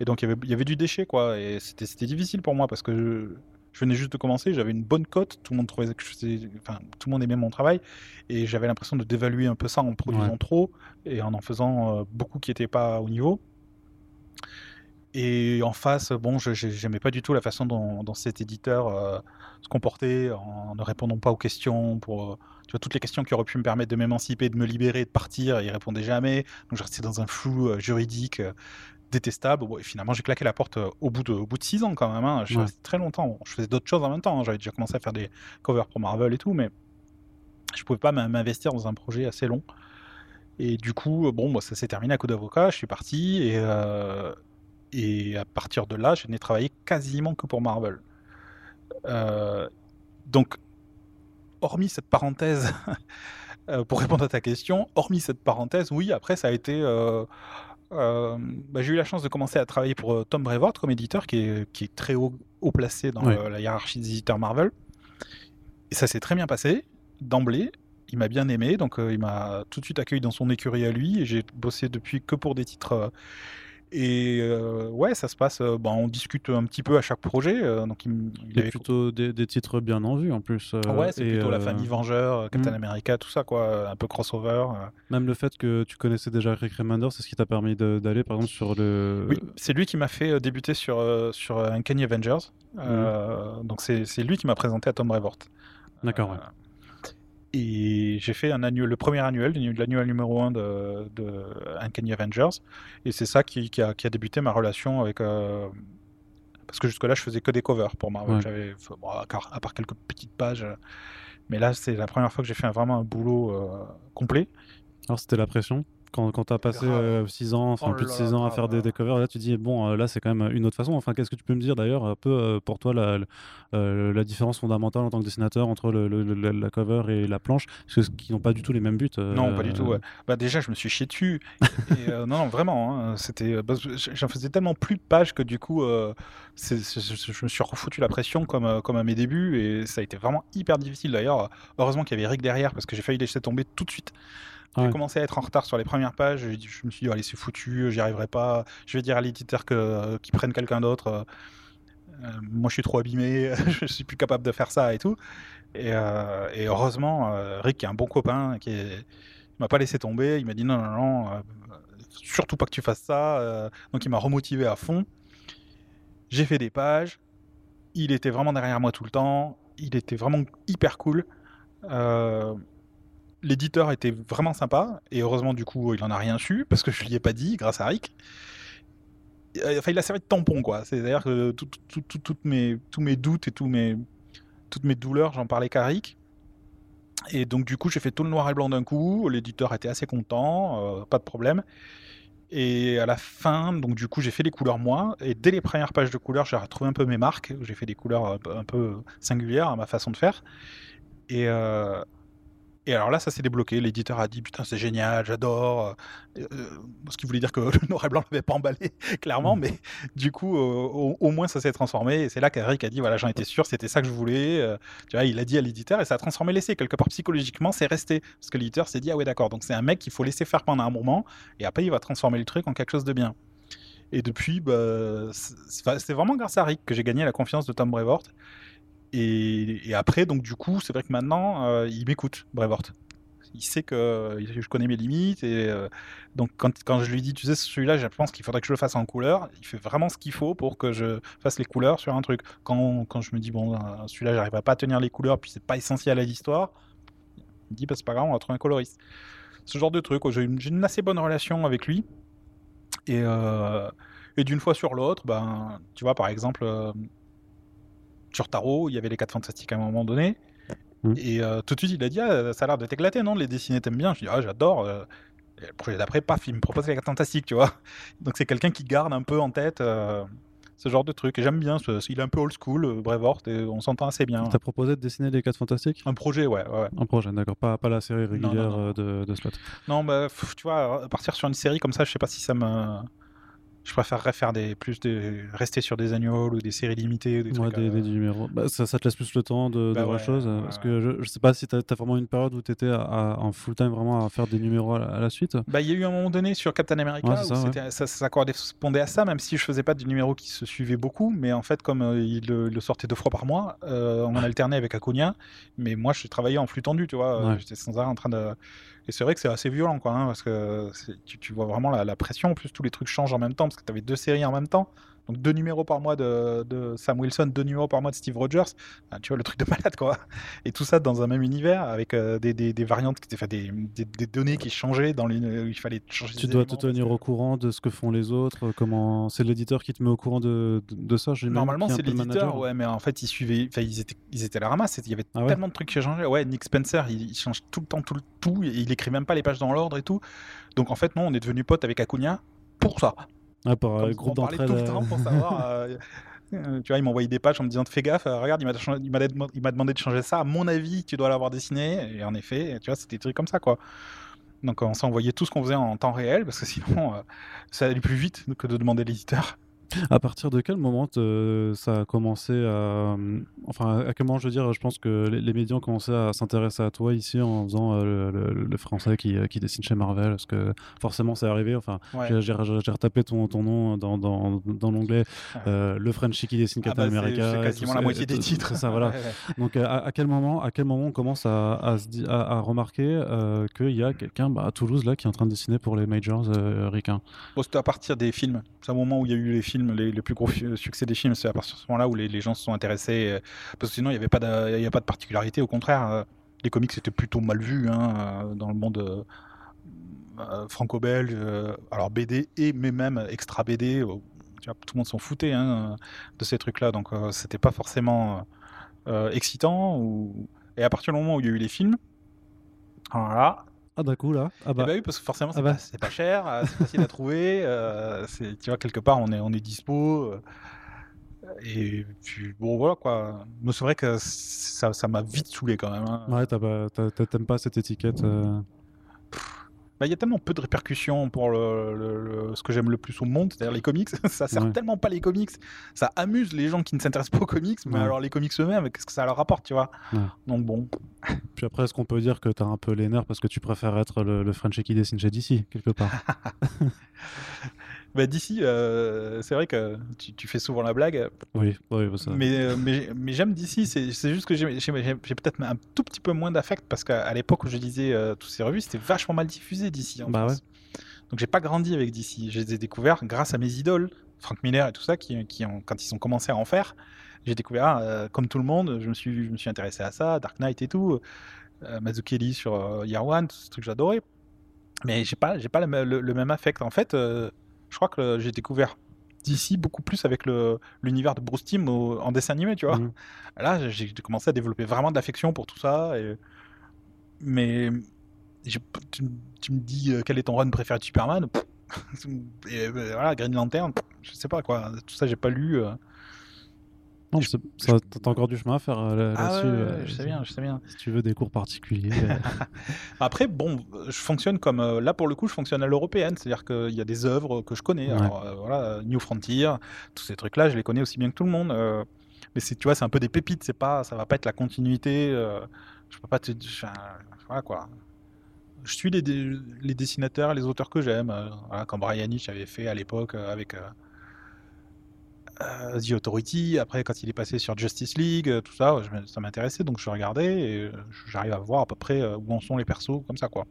et donc il y avait, il y avait du déchet quoi et c'était, c'était difficile pour moi parce que je, je venais juste de commencer, j'avais une bonne cote, tout le monde trouvait que je faisais, enfin tout le monde aimait mon travail et j'avais l'impression de dévaluer un peu ça en produisant Ouais. trop et en en faisant euh, beaucoup qui n'étaient pas au niveau. Et en face, bon, je j'aimais pas du tout la façon dont, dont cet éditeur euh, se comportait en ne répondant pas aux questions. Pour, euh, tu vois, toutes les questions qui auraient pu me permettre de m'émanciper, de me libérer, de partir, il répondait jamais. Donc je restais dans un flou euh, juridique détestable. Bon, et finalement, j'ai claqué la porte au bout de, au bout de six ans quand même. hein. Je Ouais. très longtemps. Je faisais d'autres choses en même temps. hein. J'avais déjà commencé à faire des covers pour Marvel et tout, mais je pouvais pas m'in- m'investir dans un projet assez long. Et du coup, bon, moi, ça s'est terminé à coup d'avocat. Je suis parti et, euh, et à partir de là, je n'ai travaillé quasiment que pour Marvel. Euh, donc, hormis cette parenthèse, euh, pour répondre à ta question, hormis cette parenthèse, oui, après, ça a été. euh, euh, bah, j'ai eu la chance de commencer à travailler pour Tom Brevoort comme éditeur, qui est, qui est très haut, haut placé dans la hiérarchie des éditeurs Marvel. Et ça s'est très bien passé, d'emblée. Il m'a bien aimé, donc il m'a tout de suite accueilli dans son écurie à lui, et j'ai bossé depuis que pour des titres. Et euh, ouais, ça se passe. euh, bah, on discute un petit peu à chaque projet. euh, donc il, il avait plutôt des, des titres bien en vue en plus euh, Ouais, c'est plutôt la euh, famille Vengeur, Captain hmm. America, tout ça, quoi, un peu crossover. même le fait que tu connaissais déjà Rick Remender c'est ce qui t'a permis d'aller par exemple sur le Oui, c'est lui qui m'a fait débuter sur, sur Uncanny Avengers. Euh, Donc c'est c'est lui qui m'a présenté à Tom Brevoort. d'accord ouais. Et j'ai fait un annuel, le premier annuel, l'annuel numéro 1 de, de Uncanny Avengers. Et c'est ça qui, qui a, qui a débuté ma relation avec. euh, parce que jusque-là, je faisais que des covers pour Marvel. Ouais. J'avais, enfin, bon, à, part, à part quelques petites pages. Mais là, c'est la première fois que j'ai fait un- vraiment un boulot euh, complet. Alors c'était la pression? Quand, quand tu as passé Grave. 6 ans, enfin Oh plus de là 6 là, ans à faire des, des covers, là tu dis bon euh, là c'est quand même une autre façon. Enfin qu'est-ce que tu peux me dire d'ailleurs un peu euh, pour toi la, la- euh, la différence fondamentale en tant que dessinateur entre le, le- le- la, la cover et la planche, parce que- qui n'ont pas du tout les mêmes buts. euh, Non, pas du tout. ouais. Bah déjà, je me suis chié dessus. Et, euh, non, non, vraiment. hein, c'était, euh, j'en faisais tellement plus de pages que du coup, euh, je je me suis refoutu la pression comme, euh, comme à mes débuts et ça a été vraiment hyper difficile. D'ailleurs, heureusement qu'il y avait Rick derrière parce que j'ai failli laisser tomber tout de suite. J'ai Ouais. commencé à être en retard sur les premières pages. Je me suis dit, allez, c'est foutu, j'y arriverai pas. Je vais dire à l'éditeur qu'ils prennent quelqu'un d'autre. euh, euh, moi, je suis trop abîmé, je suis plus capable de faire ça et tout. Et, euh, et heureusement, euh, Rick, qui est un bon copain, qui est, m'a pas laissé tomber. Il m'a dit non, non, non, euh, surtout pas que tu fasses ça. euh, donc il m'a remotivé à fond. J'ai fait des pages. Il était vraiment derrière moi tout le temps. Il était vraiment hyper cool. Euh, l'éditeur était vraiment sympa, et heureusement, du coup, il en a rien su, parce que je lui ai pas dit, grâce à Rick. Euh, Enfin, il a servi de tampon, quoi. C'est-à-dire que mes, tous mes doutes et tous mes, toutes mes douleurs, j'en parlais qu'à Rick. Et donc, du coup, j'ai fait tout le noir et blanc d'un coup. L'éditeur était assez content, euh, pas de problème. Et à la fin, donc du coup, j'ai fait les couleurs moi. Et dès les premières pages de couleurs, j'ai retrouvé un peu mes marques. J'ai fait des couleurs un peu, un peu singulières à ma façon de faire. Et, euh, et alors là, ça s'est débloqué. L'éditeur a dit Putain, c'est génial, j'adore. Euh, euh, ce qui voulait dire que le noir et blanc l'avait pas emballé, clairement. Mm. Mais du coup, euh, au, au moins, ça s'est transformé. Et c'est là qu'Eric a dit Voilà, j'en étais sûr, c'était ça que je voulais. Euh, tu vois, il a dit à l'éditeur et ça a transformé l'essai. Quelque part, psychologiquement, c'est resté. Parce que l'éditeur s'est dit Ah ouais, d'accord. Donc c'est un mec qu'il faut laisser faire pendant un moment. Et après, il va transformer le truc en quelque chose de bien. Et depuis, bah, c'est c'est vraiment grâce à Rick que j'ai gagné la confiance de Tom Brevoort. Et, après, donc du coup, c'est vrai que maintenant, euh, il m'écoute, Brevoort. Il sait que je connais mes limites. Et euh, donc, quand, quand je lui dis, tu sais, celui-là, je pense qu'il faudrait que je le fasse en couleur, il fait vraiment ce qu'il faut pour que je fasse les couleurs sur un truc. Quand, quand je me dis, bon, euh, celui-là, j'arriverai pas à tenir les couleurs, puis c'est pas essentiel à l'histoire, il me dit, bah, c'est pas grave, on va trouver un coloriste. Ce genre de truc, j'ai une, assez bonne relation avec lui. Et, et d'une fois sur l'autre, ben, tu vois, par exemple, sur Tarot, il y avait les 4 fantastiques à un moment donné. Mm. Et euh, tout de suite, il a dit ah, Ça a l'air de t'éclater, non Les dessiner, t'aimes bien? Je dis Ah, j'adore. euh. Et le projet d'après, paf, il me propose les 4 fantastiques, tu vois. Donc c'est quelqu'un qui garde un peu en tête euh, ce genre de truc. Et j'aime bien, ce- il est un peu old school, Brevoort, et on s'entend assez bien. Il t'a proposé de dessiner les 4 fantastiques? Un projet, ouais. ouais, ouais. Un projet, d'accord. Pas, pas la série non, régulière non. de, de Slot. Non, bah, pff, tu vois, partir sur une série comme ça, je sais pas si ça me. Je préférerais faire des plus de rester sur des annuals ou des séries limitées, ou des Ouais, trucs. des, euh, des numéros. Bah, ça, ça te laisse plus le temps de, Bah de ouais, choses. ouais, parce que je, je sais pas si tu as, vraiment une période où tu étais en full time vraiment à faire des numéros à la, à la suite. Bah, il y a eu un moment donné sur Captain America où ça, c'était- ça, ça correspondait à ça, même si je faisais pas des numéros qui se suivaient beaucoup. Mais en fait, comme euh, il, le, il le sortait deux fois par mois, euh, on en alternait avec Acuna. Mais moi, je travaillais en flux tendu, tu vois. euh. J'étais sans arrêt en train de. Et c'est vrai que c'est assez violent, quoi, hein, parce que tu, tu vois vraiment la, la pression. En plus, tous les trucs changent en même temps, parce que tu avais deux séries en même temps. Donc deux numéros par mois de, de Sam Wilson, deux numéros par mois de Steve Rogers. Ah, tu vois le truc de malade quoi. Et tout ça dans un même univers avec euh, des, des, des variantes, enfin, des, des, des données qui changeaient dans les, il fallait changer. Tu dois éléments, te tenir au courant de ce que font les autres. euh, Comment c'est l'éditeur qui te met au courant de, de, de ça Normalement c'est l'éditeur, ouais, mais en fait ils suivaient, enfin ils étaient, ils étaient à la ramasse. Il y avait Ah ouais tellement de trucs qui changeaient. Ouais, Nick Spencer, il, il change tout le temps tout le tout. Il écrit même pas les pages dans l'ordre et tout. Donc en fait non, on est devenu potes avec Acuna pour ça. Ah, euh, groupe d'entraide. tout le euh, temps pour savoir. euh, tu vois, il m'envoyait des pages en me disant fais gaffe, regarde, il m'a demandé de changer ça. À mon avis, tu dois l'avoir dessiné. Et en effet, tu vois, c'était des trucs comme ça, quoi. Donc on s'envoyait tout ce qu'on faisait en temps réel parce que sinon, ça allait plus vite que de demander à l'éditeur. À partir de quel moment te- ça a commencé à. Enfin, à quel moment, je veux dire, je pense que les, les médias ont commencé à s'intéresser à toi ici en faisant euh, le, le- le français qui, qui dessine chez Marvel Parce que forcément, c'est arrivé. Enfin, Ouais. j'ai- retapé ton, ton nom dans, dans, dans l'onglet. euh, le Frenchie qui dessine Ah Captain bah, c'est- America. c'est et quasiment la ça, moitié des titres. C'est ça, voilà. Ouais, ouais. Donc, euh, à, à quel moment, à quel moment on commence à, à, se remarquer euh, qu'il y a quelqu'un bah, à Toulouse là qui est en train de dessiner pour les majors euh, ricains? Bon, c'était à partir des films. C'est un moment où il y a eu les films, les, les plus gros fi- succès des films. C'est à partir de ce moment-là où les, gens se sont intéressés. euh, parce que sinon, il n'y avait pas de, y a pas de particularité. Au contraire, euh, les comics étaient plutôt mal vus hein, euh, dans le monde euh, euh, franco-belge. euh, alors BD et mais même extra BD. euh, tout le monde s'en foutait hein, de ces trucs-là. Donc, euh, c'était pas forcément euh, excitant. Ou... Et à partir du moment où il y a eu les films, voilà, Ah, d'un coup là Ah eh bah, bah oui, parce que forcément, c'est Ah bah. pas, c'est pas cher, euh, c'est facile à trouver. euh, c'est- tu vois, quelque part, on est, on est dispo. euh, et puis, bon, voilà quoi. Mais c'est vrai que ça ça m'a vite saoulé quand même. hein. ouais, pas- t'aimes pas cette étiquette euh, Bah, Il y a tellement peu de répercussions pour le, le- le- ce que j'aime le plus au monde, c'est-à-dire les comics. ça sert Ouais. tellement pas les comics. Ça amuse les gens qui ne s'intéressent pas aux comics, mais Ouais. alors les comics eux-mêmes, qu'est-ce que ça leur rapporte, tu vois Ouais. Donc bon. Puis après, est-ce qu'on peut dire que t'as un peu les nerfs parce que tu préfères être le, le Frenchie qui dessine chez DC, quelque part? Bah, D'ici, euh, c'est vrai que tu, tu fais souvent la blague. Oui, oui, bah, ça- Mais, euh, mais, mais j'aime d'ici, c'est c'est juste que j'ai j'ai- j'ai- j'ai peut-être un tout petit peu moins d'affect parce qu'à à l'époque où je lisais euh, toutes ces revues, c'était vachement mal diffusé d'ici en Bah France. Donc j'ai pas grandi avec d'ici. Je les ai découverts grâce à mes idoles, Frank Miller et tout ça, qui, qui ont, quand ils ont commencé à en faire, j'ai découvert, euh, comme tout le monde, je me suis, je me suis intéressé à ça, Dark Knight et tout. euh, Mazzucchelli sur One, tout ce truc j'adorais. Mais j'ai pas, j'ai pas le, le- le même affect. En fait, euh, je crois que j'ai découvert d'ici beaucoup plus avec l'univers de Bruce Timm en dessin animé, tu vois. Mhm. Là, j'ai commencé à développer vraiment de l'affection pour tout ça. Et... Mais tu, tu me dis euh, quel est ton run préféré de Superman? Pff, et, euh, Voilà, Green Lantern, pff, je sais pas quoi. Tout ça, j'ai pas lu. euh. Non, Je- ça- t'as encore du chemin à faire euh, là- Ah là-dessus. ouais, ouais, euh, je sais bien, je sais bien. Si tu veux des cours particuliers. euh, Après, bon, je fonctionne comme là pour le coup, je fonctionne à l'européenne, c'est-à-dire qu'il y a des œuvres que je connais. Alors euh, voilà, New Frontier, tous ces trucs-là, je les connais aussi bien que tout le monde. euh, mais c'est, tu vois, c'est un peu des pépites. C'est pas, ça va pas être la continuité. euh, je peux pas te, voilà quoi. Je suis les, dessinateurs, les auteurs que j'aime. voilà, comme Brian Hitch avait fait à l'époque avec. Euh, The Authority, après quand il est passé sur Justice League, euh, tout ça, je ça m'intéressait donc je regardais et euh, j'arrive à voir à peu près euh, où en sont les persos comme ça quoi.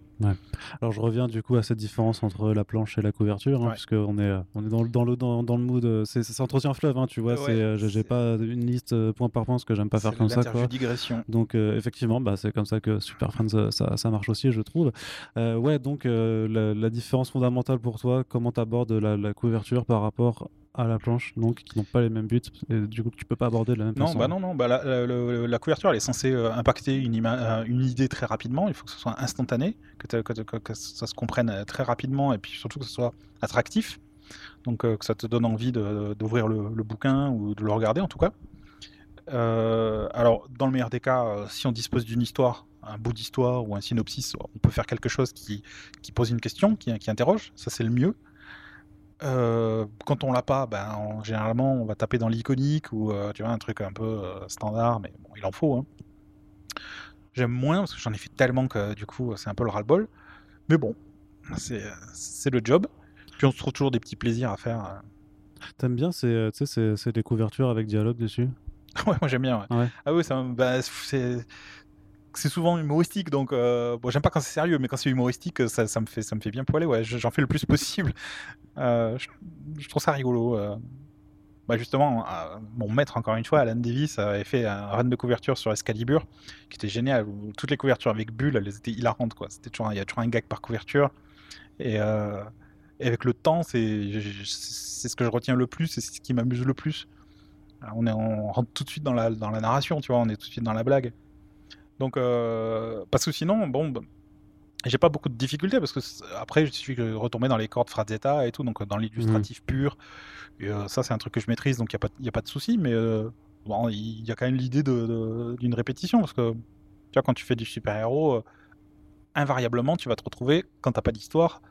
Alors je reviens du coup à cette différence entre la planche et la couverture, hein, Ouais. est, on est dans, le- dans, le, dans, dans le mood. C'est entretien fleuve, hein, tu vois. Ouais, j'ai- pas une liste point par point parce que j'aime pas faire comme ça. Quoi. digression. Donc euh, effectivement, bah, c'est comme ça que Super Friends ça, ça marche aussi, je trouve. Euh, ouais, donc la, la différence fondamentale pour toi, comment tu abordes la, la couverture par rapport à la planche, donc qui n'ont pas les mêmes buts, et du coup tu peux pas aborder de la même Non, façon. bah non, non. Bah la, la- la- la couverture, elle est censée euh, impacter une, euh, une idée très rapidement. Il faut que ce soit instantané, que, que, que- que ça se comprenne euh, très rapidement, et puis surtout que ce soit attractif. Donc euh, que ça te donne envie d'ouvrir le, le bouquin ou de le regarder en tout cas. Euh, alors, dans le meilleur des cas, si on dispose d'une histoire, un bout d'histoire ou un synopsis, on peut faire quelque chose qui, qui pose une question, qui, qui interroge. Ça, c'est le mieux. Euh, quand on l'a pas, ben, on- généralement, on va taper dans l'iconique ou euh, tu vois un truc un peu euh, standard, mais bon, il en faut. hein. J'aime moins parce que j'en ai fait tellement que du coup, c'est un peu le ras-le-bol. Mais bon, c'est le job. Puis on se trouve toujours des petits plaisirs à faire. T'aimes bien, c'est- c'est des couvertures avec dialogue dessus? Ouais, moi j'aime bien. ouais. Ouais. Ah oui, ça, bah, c'est c'est souvent humoristique, donc euh, j'aime pas quand c'est sérieux, mais quand c'est humoristique, ça, ça me fait ça me fait bien poiler. Ouais, Je- j'en fais le plus possible. Euh, je, trouve ça rigolo. euh. Bah justement, euh, mon maître encore une fois, Alan Davis, avait fait un run de couverture sur Excalibur, qui était génial. Toutes les couvertures avec Bull, elles étaient hilarantes il y a toujours un gag par couverture. Et, euh, et avec le temps, c'est ce que je retiens le plus, c'est ce qui m'amuse le plus. On, est, on rentre tout de suite dans la, dans la narration, tu vois, on est tout de suite dans la blague. Donc, euh, parce que sinon, bon, bah, j'ai pas beaucoup de difficultés parce que après, je suis retombé dans les cordes Frazetta et tout, donc euh, dans l'illustratif pur. Et euh, ça, c'est un truc que je maîtrise, donc il n'y a, pas- y a pas de souci, mais euh, bon, il y a quand même l'idée d'une répétition parce que, tu vois, quand tu fais du super-héros, invariablement, tu vas te retrouver, quand t'as pas d'histoire,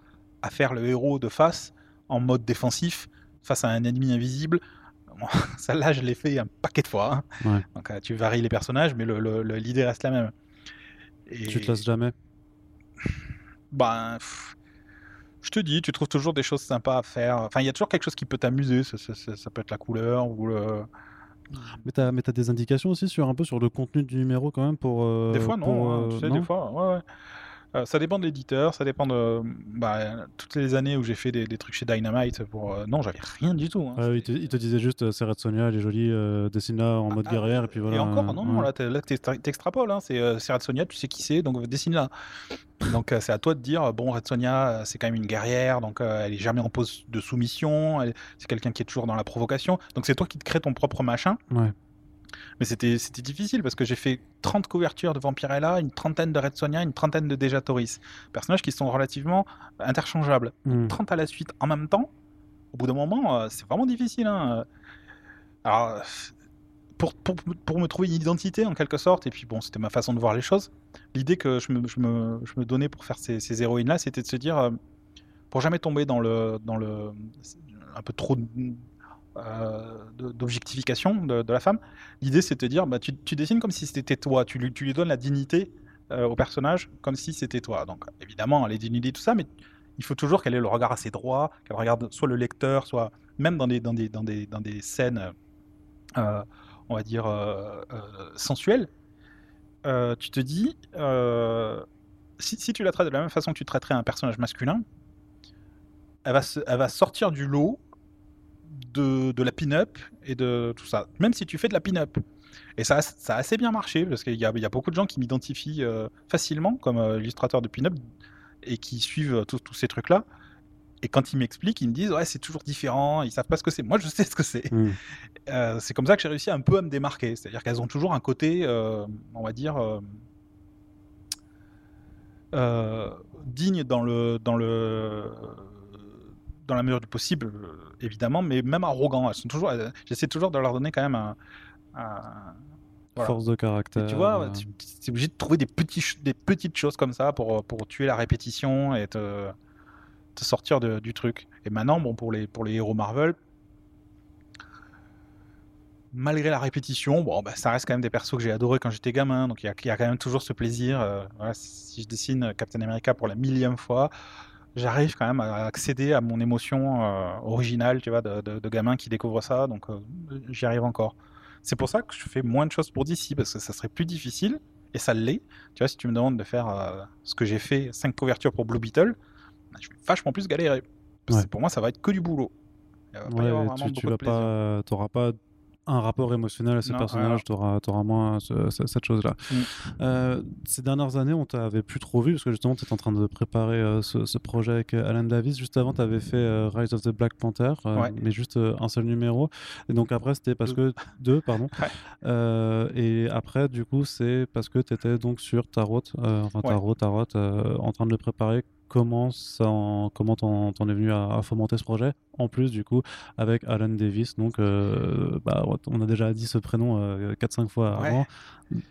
à faire le héros de face en mode défensif face à un ennemi invisible. Bon, Celle-là, je l'ai fait un paquet de fois. hein. Ouais. Donc, euh, tu varies les personnages, mais le- le- le- l'idée reste la même. Et, Tu te lasses jamais? Ben, pff, je te dis, tu trouves toujours des choses sympas à faire. Enfin, il y a toujours quelque chose qui peut t'amuser. Ça, ça- ça- ça peut être la couleur ou le. Mais t'as, mais t'as des indications aussi sur un peu sur le contenu du numéro quand même pour. euh, Des fois, non. pour, hein, euh, tu sais, non? des fois, ouais, ouais. Euh, ça dépend de l'éditeur, ça dépend de. Bah, toutes les années où j'ai fait des, des trucs chez Dynamite pour. euh, non, j'avais rien du tout. hein. Ah il, te, il te disait juste euh, c'est Red Sonia, elle est jolie, euh, dessine-la en mode Ah, guerrière et puis voilà. Et encore, euh, non, non, ouais. là, t'extrapoles. Hein. C'est Red Sonia, tu sais qui c'est, donc dessine-la. Donc c'est à toi de dire, bon, Red Sonia, c'est quand même une guerrière, donc elle est jamais en pose de soumission, c'est quelqu'un qui est toujours dans la provocation. Donc c'est toi qui te crée ton propre machin. Ouais. Mais c'était difficile parce que j'ai fait 30 couvertures de Vampirella, une trentaine de Red Sonia, une trentaine de Deja Toris. Personnages qui sont relativement interchangeables. Hmm. 30 à la suite en même temps, au bout d'un moment, euh, c'est vraiment difficile. hein. Alors, pour, pour, pour me trouver une identité en quelque sorte, et puis bon, c'était ma façon de voir les choses, l'idée que je me, je me, je me donnais pour faire ces, ces héroïnes-là, c'était de se dire, euh, pour jamais tomber dans le, dans le un peu trop d'objectification de, la femme, l'idée c'est de dire, bah, tu, dessines comme si c'était toi, tu lui, donnes la dignité euh, au personnage comme si c'était toi. Donc évidemment, les dignités, tout ça, mais il faut toujours qu'elle ait le regard assez droit, qu'elle regarde soit le lecteur, soit même dans des, dans des, dans des, dans des scènes, euh, on va dire, euh, euh, sensuelles. Euh, tu te dis, euh, si, si tu la traites de la même façon que tu traiterais un personnage masculin, elle va, se- elle va sortir du lot de, de la pin-up et de tout ça. Même si tu fais de la pin-up. Et ça, ça a assez bien marché parce qu'il y, a beaucoup de gens qui m'identifient facilement comme illustrateur de pin-up et qui suivent tous ces trucs-là. Et quand ils m'expliquent, ils me disent ouais c'est toujours différent, ils savent pas ce que c'est. Moi je sais ce que c'est. Hmm. Euh, c'est comme ça que j'ai réussi un peu à me démarquer. C'est-à-dire qu'elles ont toujours un côté, euh, on va dire, euh, digne dans le dans le dans la mesure du possible évidemment, mais même arrogant. Elles sont toujours. J'essaie toujours de leur donner quand même un, force de caractère. tu vois, tu es obligé de trouver des petits des petites choses comme ça pour pour tuer la répétition et te sortir du truc. Et maintenant, bon, pour les, pour les héros Marvel, malgré la répétition, bon, bah, ça reste quand même des persos que j'ai adoré quand j'étais gamin, donc il y, a, quand même toujours ce plaisir. Euh, si je dessine Captain America pour la millième fois, j'arrive quand même à accéder à mon émotion euh, originale, tu vois, de, gamin qui découvre ça, donc euh, j'y arrive encore. C'est pour ça que je fais moins de choses pour DC, parce que ça serait plus difficile, et ça l'est. Tu vois, si tu me demandes de faire ce que j'ai fait, 5 couvertures pour Blue Beetle, je vais vachement plus galérer. Pour moi, ça va être que du boulot. tu, n'auras pas, pas un rapport émotionnel à ce personnage, tu auras, moins cette chose-là. Mm. Euh, ces dernières années, on t'avait plus trop vu parce que justement, tu étais en train de préparer euh, ce, projet avec euh, Alan Davis. Juste avant, tu avais fait Rise of the Black Panther, mais juste un seul numéro. Et donc après, c'était parce que. Deux, pardon. et après, du coup, c'est parce que tu étais donc sur Tarot, enfin Tarot, Tarot, en train de le préparer comment comment t'en, es venu à, fomenter ce projet en plus du coup avec Alan Davis. Donc euh, bah, on a déjà dit ce prénom 4-5 euh, fois avant.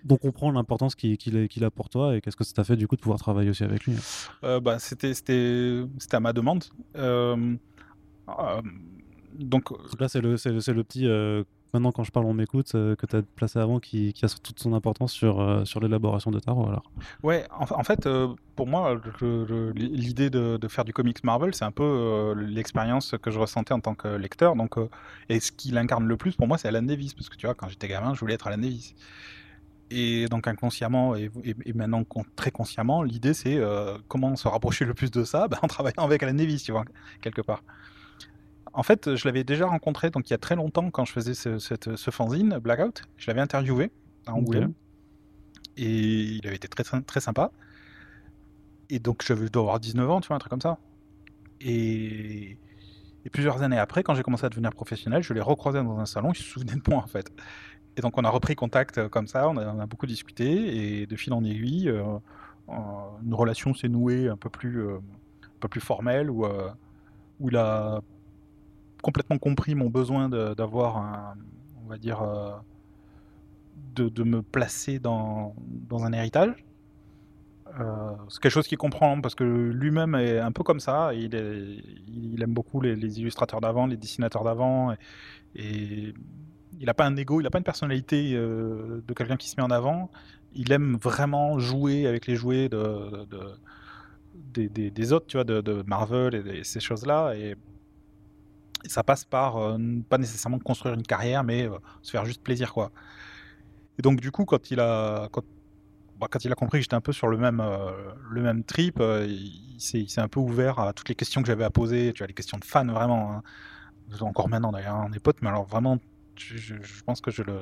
Donc on prend l'importance qu'il, a pour toi et qu'est-ce que ça t'a fait du coup de pouvoir travailler aussi avec lui? Euh, bah, c'était, c'était, c'était à ma demande. Donc là c'est le, c'est le, petit maintenant quand je parle on m'écoute que tu as placé avant qui, a toute son importance sur, sur l'élaboration de tarot alors. Ouais en, fait pour moi l'idée de, faire du comics Marvel c'est un peu l'expérience que je ressentais en tant que lecteur. Donc et ce qui l'incarne le plus pour moi c'est Alan Davis. Parce que tu vois quand j'étais gamin je voulais être Alan Davis. Et donc inconsciemment et, maintenant très consciemment l'idée c'est comment se rapprocher le plus de ça? Ben, en travaillant avec Alan Davis tu vois quelque part en fait, je l'avais déjà rencontré donc il y a très longtemps quand je faisais ce, fanzine Blackout. Je l'avais interviewé à Angoulême et il avait été très, très, sympa. Et donc je dois avoir 19 ans, tu vois, un truc comme ça. Et, plusieurs années après, quand j'ai commencé à devenir professionnel, je l'ai recroisé dans un salon, il se souvenait de moi en fait. Et donc on a repris contact euh, comme ça, on a, beaucoup discuté et de fil en aiguille, euh, une relation s'est nouée un peu plus, euh, un peu plus formelle où, où il a complètement compris mon besoin d'avoir un, on va dire, euh, de, me placer dans, dans un héritage. Euh, c'est quelque chose qu'il comprend parce que lui-même est un peu comme ça. Il, il aime beaucoup les, illustrateurs d'avant, les dessinateurs d'avant. Et, il n'a pas un ego, il n'a pas une personnalité euh, de quelqu'un qui se met en avant. Il aime vraiment jouer avec les jouets de, des, autres, tu vois, de, Marvel et ces choses-là. Et ça passe par euh, pas nécessairement construire une carrière, mais euh, se faire juste plaisir, quoi. Et donc, du coup, quand il a, quand, bah, quand il a compris que j'étais un peu sur le même, euh, le même trip, il s'est un peu ouvert à toutes les questions que j'avais à poser, tu vois, les questions de fans, vraiment. Hein. Encore maintenant, d'ailleurs, on est potes, mais alors vraiment je, pense que je le,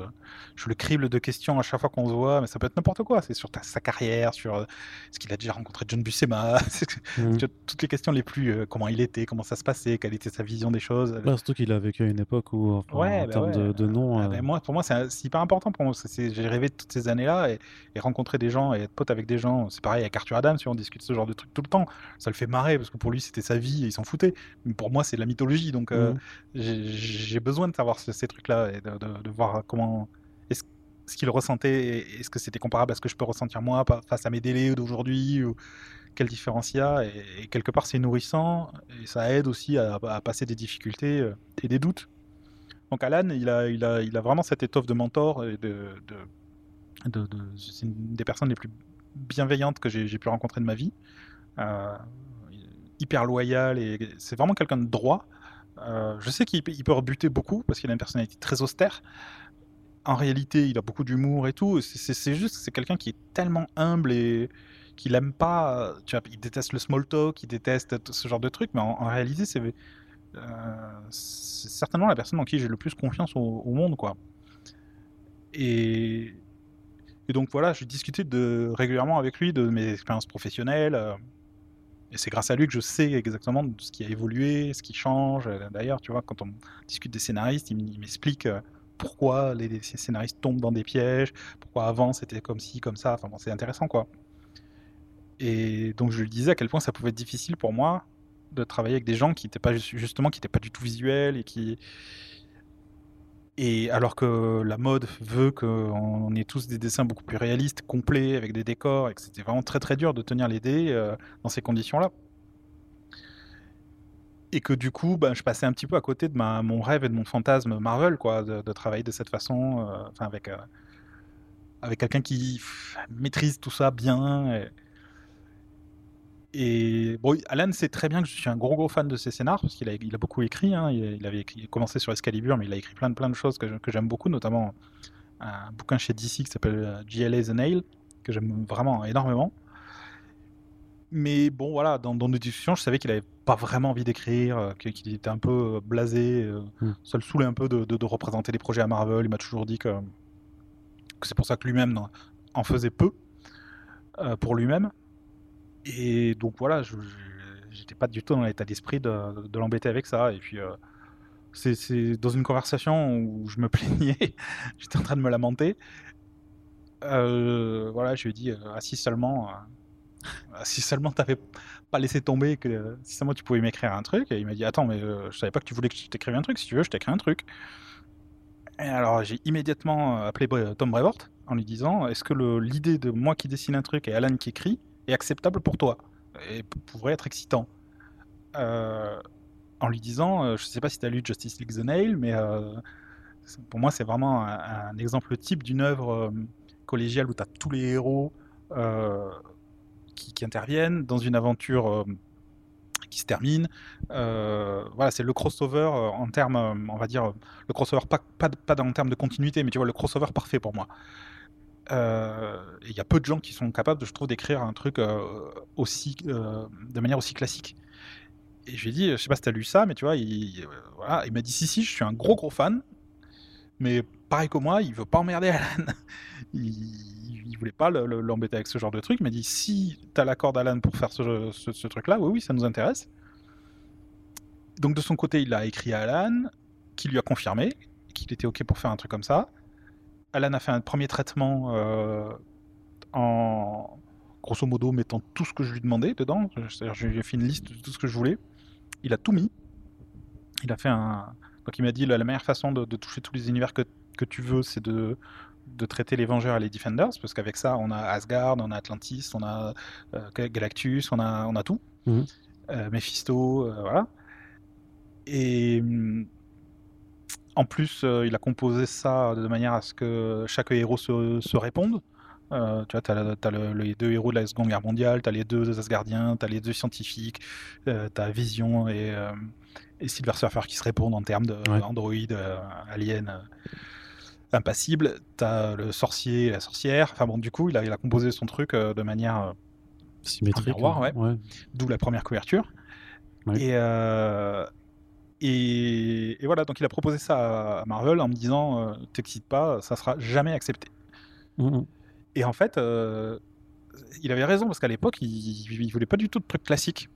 je le crible de questions à chaque fois qu'on se voit, mais ça peut être n'importe quoi. C'est sur sa carrière, sur euh, ce qu'il a déjà rencontré John Buscema, mmh. toutes les questions les plus euh, comment il était, comment ça se passait, quelle était sa vision des choses. surtout qu'il a vécu à une époque où, en bah termes de, nom. Ah, euh, bah, moi, pour moi, c'est hyper important. Pour moi, j'ai rêvé de toutes ces années-là et, rencontrer des gens et être pote avec des gens. C'est pareil avec Arthur Adams, on discute ce genre de trucs tout le temps. Ça le fait marrer parce que pour lui, c'était sa vie et il s'en foutait. Mais pour moi, c'est la mythologie, donc mmh. j'ai besoin de savoir ces trucs-là et de, voir comment ce qu'il ressentait, est-ce que c'était comparable à ce que je peux ressentir moi face à mes délais d'aujourd'hui ou quelle différence il y a et, quelque part c'est nourrissant et ça aide aussi à, passer des difficultés euh, et des doutes. Donc Alan, il a, il a, il a vraiment cette étoffe de mentor et de, de, c'est une des personnes les plus bienveillantes que j'ai pu rencontrer de ma vie. Euh, hyper loyal et c'est vraiment quelqu'un de droit je sais qu'il peut rebuter beaucoup parce qu'il a une personnalité très austère. En réalité, il a beaucoup d'humour et tout. C'est juste, c'est quelqu'un qui est tellement humble et qu'il aime pas. Tu vois, il déteste le small talk, il déteste ce genre de trucs, mais en, réalité, euh, c'est certainement la personne en qui j'ai le plus confiance au, monde, quoi. Et, donc voilà, je discutais de, régulièrement avec lui de mes expériences professionnelles. Et c'est grâce à lui que je sais exactement ce qui a évolué, ce qui change. Euh, D'ailleurs, tu vois, quand on discute des scénaristes, il m'explique euh, pourquoi les, scénaristes tombent dans des pièges, pourquoi avant c'était comme ci, comme ça. Enfin c'est intéressant quoi. Et donc je lui disais à quel point ça pouvait être difficile pour moi de travailler avec des gens qui n'étaient pas ju- justement qui étaient pas du tout visuels et qui et alors que la mode veut qu'on ait tous des dessins beaucoup plus réalistes, complets, avec des décors, et que c'était vraiment très très dur de tenir les dés euh, dans ces conditions-là. Et que du coup, ben, je passais un petit peu à côté de mon rêve et de mon fantasme Marvel, quoi, de, travailler de cette façon, euh, enfin avec, euh, avec quelqu'un qui maîtrise tout ça bien. Et bon, Alan sait très bien que je suis un gros gros fan de ses scénars parce qu'il a, il a beaucoup écrit. hein. Il, avait écrit- commencé sur Excalibur, mais il a écrit plein de plein de choses que, j'aime beaucoup, notamment un bouquin chez DC qui s'appelle euh, GLA The Nail que j'aime vraiment énormément. Mais bon, voilà, dans, dans nos discussions, je savais qu'il avait pas vraiment envie d'écrire, euh, qu'il était un peu euh, blasé, Mm. ça le saoulait un peu de, de- de représenter les projets à Marvel. Il m'a toujours dit que, que c'est pour ça que lui-même en faisait peu euh, pour lui-même. Et donc voilà, j'étais pas du tout dans l'état d'esprit de, l'embêter avec ça. Et puis, euh, c'est dans une conversation où je me plaignais, j'étais en train de me lamenter. Euh, voilà, je lui ai dit, euh, ah, si seulement, euh, si seulement t'avais pas laissé tomber, que si seulement tu pouvais m'écrire un truc. Et il m'a dit, attends, mais je savais pas que tu voulais que je t'écrive un truc. Si tu veux, je t'écris un truc. Et alors j'ai immédiatement appelé Tom Brevoort en lui disant, est-ce que l'idée de moi qui dessine un truc et Alan qui écrit acceptable pour toi et pourrait être excitant Euh, En lui disant, euh, je sais pas si tu as lu Justice League The Nail, mais euh, pour moi c'est vraiment un, exemple type d'une œuvre collégiale où tu as tous les héros qui, interviennent dans une aventure qui se termine. Voilà, c'est le crossover en termes, on va dire, le crossover pas, pas, pas en termes de continuité, mais tu vois, le crossover parfait pour moi. Euh, Il y a peu de gens qui sont capables, je trouve, d'écrire un truc euh, aussi, euh, de manière aussi classique. Et je lui ai dit, je sais pas si tu as lu ça, mais tu vois, il, voilà, il m'a dit si, si, je suis un gros gros fan, mais pareil que moi, il veut pas emmerder Alan. il, il voulait pas le- le- l'embêter avec ce genre de truc. Il m'a dit si tu as l'accord d'Alan pour faire ce- ce truc-là, oui, oui, ça nous intéresse. Donc de son côté, il a écrit à Alan, qui lui a confirmé qu'il était OK pour faire un truc comme ça. Alan a fait un premier traitement euh, en grosso modo mettant tout ce que je lui demandais dedans. C'est-à-dire, je lui ai fait une liste de tout ce que je voulais. Il a tout mis. Il a fait un. Donc il m'a dit la, la meilleure façon de, de toucher tous les univers que, que tu veux, c'est de, de traiter les Vengeurs et les Defenders, parce qu'avec ça, on a Asgard, on a Atlantis, on a euh, Galactus, on a, on a tout. Mhm. Euh, Mephisto, voilà. Et hum, en plus, euh, il a composé ça de manière à ce que chaque héros se, se réponde. Euh, tu vois, tu as, les deux héros de la Seconde Guerre mondiale, tu as les deux Asgardiens, tu as les deux scientifiques, euh, tu as Vision et, euh, et Silver Surfer qui se répondent en termes de Ouais. Alien, impassible. Tu as le sorcier et la sorcière. Enfin bon, du coup, il a, il a composé son truc de manière Symétrique. miroir, ouais. ouais. d'où la première couverture. Et, et, et voilà, donc il a proposé ça à Marvel en me disant euh, T'excites pas, ça sera jamais accepté. Mhm. Et en fait, euh, il avait raison parce qu'à l'époque, il, il voulait pas du tout de trucs classiques.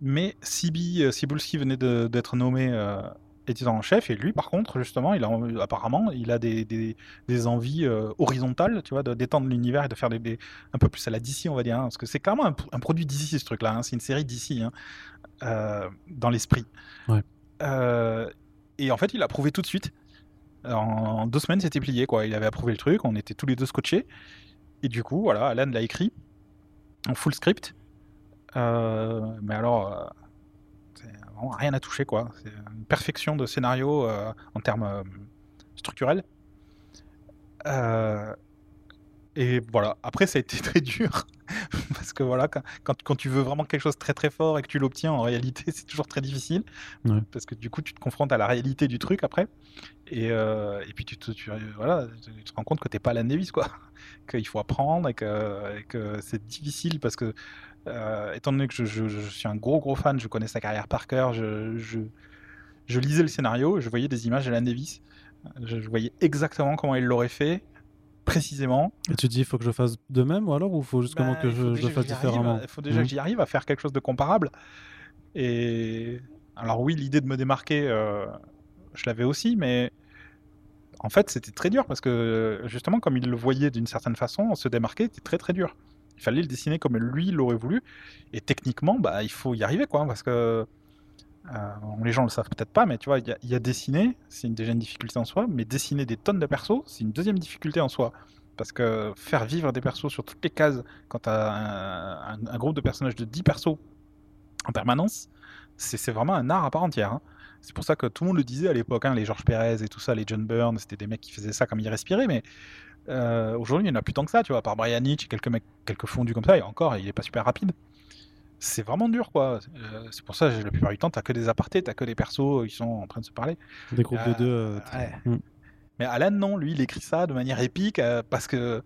Mais Sibi, euh, Cibulski venait d'être nommé euh, éditeur en chef et lui, par contre, justement, il a apparemment, il a des, des- des envies euh, horizontales, tu vois, d'étendre l'univers et de faire des, des- un peu plus à la DC, on va dire, hein, parce que c'est clairement un, un produit DC ce truc-là. hein, c'est une série DC hein, dans l'esprit. Ouais. Euh, et en fait, il a approuvé tout de suite. En, deux semaines, c'était plié, quoi. Il avait approuvé le truc, on était tous les deux scotchés. Et du coup, voilà, Alan l'a écrit en full script. Euh, mais alors, euh, vraiment rien à toucher, quoi. C'est une perfection de scénario euh, en termes euh, structurels. Euh, et voilà. Après, ça a été très dur. Que voilà, quand, quand, quand tu veux vraiment quelque chose de très très fort et que tu l'obtiens, en réalité, c'est toujours très difficile. Ouais. Parce que du coup, tu te confrontes à la réalité du truc après. Et, euh, et puis, tu te, tu, voilà, tu te rends compte que t'es pas Alan Davis, quoi. Qu'il faut apprendre et que, que c'est difficile parce que, euh, étant donné que je, je- je suis un gros gros fan, je connais sa carrière par cœur, je, je, je lisais le scénario, je voyais des images d'Alan Davis. Je, je voyais exactement comment il l'aurait fait, précisément. Et tu dis, il faut que je fasse de même ou alors ou faut juste comment Bah, que faut je, fasse différemment Il faut déjà Mhm. que j'y arrive à faire quelque chose de comparable. Et alors oui, l'idée de me démarquer, euh, je l'avais aussi, mais en fait, c'était très dur parce que justement, comme il le voyait d'une certaine façon, se démarquer était très très dur. Il fallait le dessiner comme lui l'aurait voulu. Et techniquement, bah, il faut y arriver, quoi, parce que euh, les gens le savent peut-être pas, mais tu vois, il y a- dessiner, c'est déjà une difficulté en soi, mais dessiner des tonnes de persos, c'est une deuxième difficulté en soi. Parce que faire vivre des persos sur toutes les cases, quand tu as un, groupe de personnages de 10 persos en permanence, c'est vraiment un art à part entière. hein. C'est pour ça que tout le monde le disait à l'époque, hein, les George Pérez et tout ça, les John Byrne, c'était des mecs qui faisaient ça comme ils respiraient, mais euh, aujourd'hui, il n'y en a plus tant que ça, tu vois, à part Brian Hitch et quelques mecs, quelques fondus comme ça, et encore, il est pas super rapide. C'est vraiment dur, quoi. Euh, c'est pour ça, la plupart du temps, t'as que des apartés, t'as que des persos qui sont en train de se parler. Des groupes de Euh, deux. euh, ouais. Mm. Mais Alan, non, lui, il écrit ça de manière épique euh, parce que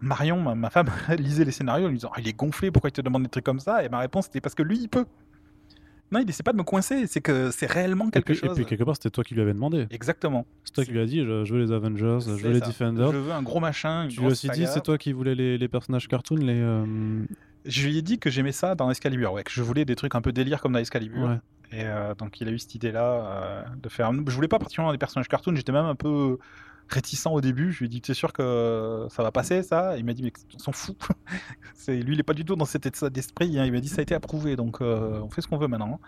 Marion, ma, ma femme, lisait les scénarios en lui disant Ah, Il est gonflé, pourquoi il te demande des trucs comme ça? Et ma réponse c'était parce que lui, il peut. Non, il essaie pas de me coincer, c'est que c'est réellement Et quelque puis, et chose. puis quelque part, c'était toi qui lui avais demandé. Exactement. C'est toi qui lui as dit, je, je veux les Avengers, je veux les. Defenders. Je veux un gros machin. Une Tu lui as aussi dit, c'est toi qui voulais les, les personnages cartoon, les. euh, Je lui ai dit que j'aimais ça dans Excalibur, ouais, que je voulais des trucs un peu délire comme dans Excalibur. Ouais. Et euh, donc il a eu cette idée-là euh, de faire. Je voulais pas particulièrement des personnages cartoon, j'étais même un peu réticent au début. Je lui ai dit, t'es sûr que ça va passer ça? Il m'a dit, mais on s'en fout. c'est lui, il est pas du tout dans cet état d'esprit. hein. Il m'a dit, ça a été approuvé, donc euh, on fait ce qu'on veut maintenant.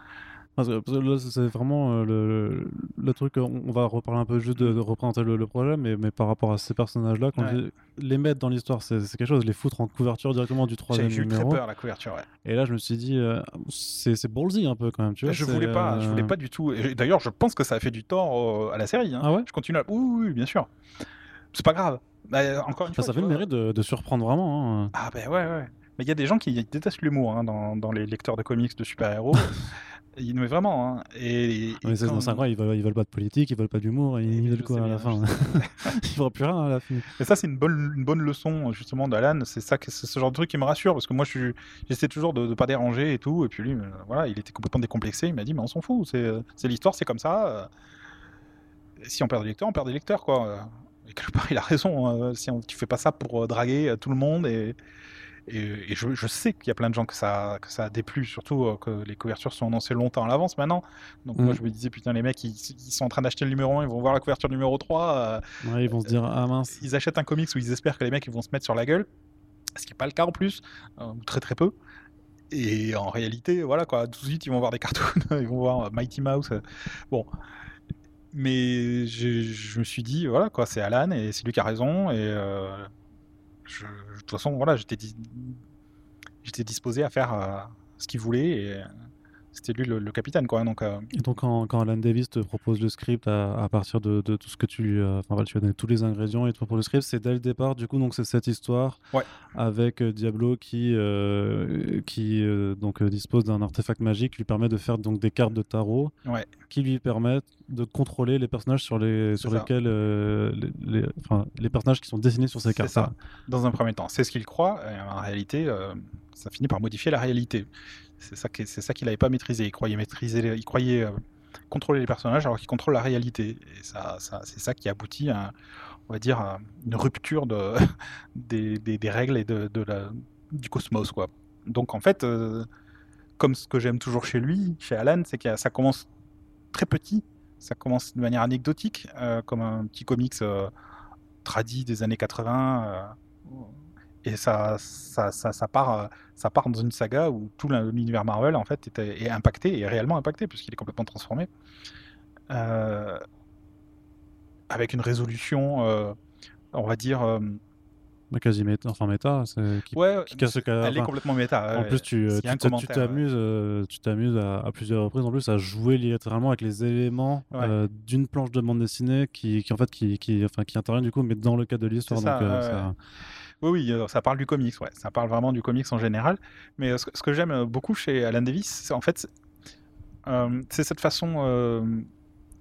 Parce que, parce que là, c'est vraiment euh, le, le truc. On, va reparler un peu juste de, de représenter le, le projet, mais, mais par rapport à ces personnages-là, quand Ouais. les mettre dans l'histoire, c'est quelque chose. Les foutre en couverture directement du troisième j'ai eu très numéro. peur la couverture. Ouais. Et là, je me suis dit, euh, c'est ballsy un peu quand même. Tu vois, je voulais pas, je voulais euh, pas du tout. D'ailleurs, je pense que ça a fait du tort euh, à la série. hein. Ah ouais? Je continue à. Oui, oui, bien sûr. C'est pas grave. Bah, encore une fois, ça fait le mérite de, de surprendre vraiment. hein. Ah ben ouais, ouais. Mais il y a des gens qui détestent l'humour hein, dans, dans les lecteurs de comics de super-héros. Ils- mais vraiment. Hein. Et, et Mais quand- dans 5 ans, ils veulent, ils veulent pas de politique, ils veulent pas d'humour, ils je veulent quoi à la fin Ils veulent plus rien à la fin. Et ça, c'est une bonne, une bonne leçon justement d'Alan. C'est ça, que- c'est ce genre de truc qui me rassure parce que moi, je j'essaie toujours de ne pas déranger et tout. Et puis lui, euh, voilà, il était complètement décomplexé. Il m'a dit, mais on s'en fout. C'est l'histoire, c'est comme ça. euh. Si on perd des lecteurs, on perd des lecteurs, quoi. Et quelque part, il a raison. hein. Si on, tu fais pas ça pour euh, draguer tout le monde et et, et je, je sais qu'il y a plein de gens que ça, que ça a déplu, surtout euh, que les couvertures sont annoncées longtemps à l'avance maintenant. Donc moi Mm. je me disais, putain, les mecs, ils, ils sont en train d'acheter le numéro 1, ils vont voir la couverture numéro 3. euh, Ouais, ils vont se dire, ah mince. ils achètent un comics où ils espèrent que les mecs ils vont se mettre sur la gueule, ce qui n'est pas le cas en plus, euh, ou très très peu. Et en réalité, voilà quoi, tout de suite ils vont voir des cartoons, ils vont voir Mighty Mouse. Bon. Mais je, je me suis dit, voilà quoi, c'est Alan et c'est lui qui a raison. Et euh, de toute façon, voilà, j'étais j'étais disposé à faire euh, ce qu'il voulait et c'était lui le, le capitaine quoi. Donc, euh, Et donc, quand, quand Alan Davis te propose le script à, à partir de, de tout ce que tu lui as. Enfin, voilà, tu lui as donné tous les ingrédients et te propose le script, c'est dès le départ, du coup, donc c'est cette histoire Ouais. avec euh, Diablo qui, euh, qui euh, donc, dispose d'un artefact magique qui lui permet de faire donc, des cartes de tarot Ouais. qui lui permettent de contrôler les personnages sur, les, C'est sur ça. lesquels. les, les- les personnages qui sont dessinés sur ces C'est cartes. ça. dans un premier temps. C'est ce qu'il croit, et en réalité, ça finit par modifier la réalité. C'est ça qu'il n'avait pas maîtrisé. Il croyait maîtriser, il croyait euh, contrôler les personnages alors qu'il contrôle la réalité. Et ça, c'est ça qui aboutit à, on va dire, une rupture de, des, règles et de, du cosmos, quoi. Donc en fait, euh, comme ce que j'aime toujours chez lui, chez Alan, c'est que ça commence très petit. Ça commence de manière anecdotique, euh, comme un petit comics tradit des années 80. Euh, et ça, ça, ça, ça part, euh, ça part dans une saga où tout l'un- l'univers Marvel en fait est impacté, et réellement impacté, puisqu'il est complètement transformé. Euh, avec une résolution, euh, on va dire. euh, Bah, quasi méta, enfin méta, qui, ouais, qui casse le ca- elle est complètement méta. En ouais. plus, tu euh, t'amuses, euh, tu t'amuses à, à plusieurs reprises en plus à jouer littéralement avec les éléments euh, d'une planche de bande dessinée qui, qui en fait qui, qui, enfin, qui intervient du coup, mais dans le cadre de l'histoire. Oui, oui, euh, ça parle du comics, ouais. Ça parle vraiment du comics en général. Mais euh, ce que, j'aime euh, beaucoup chez Alan Davis, c'est en fait, euh, c'est cette façon euh,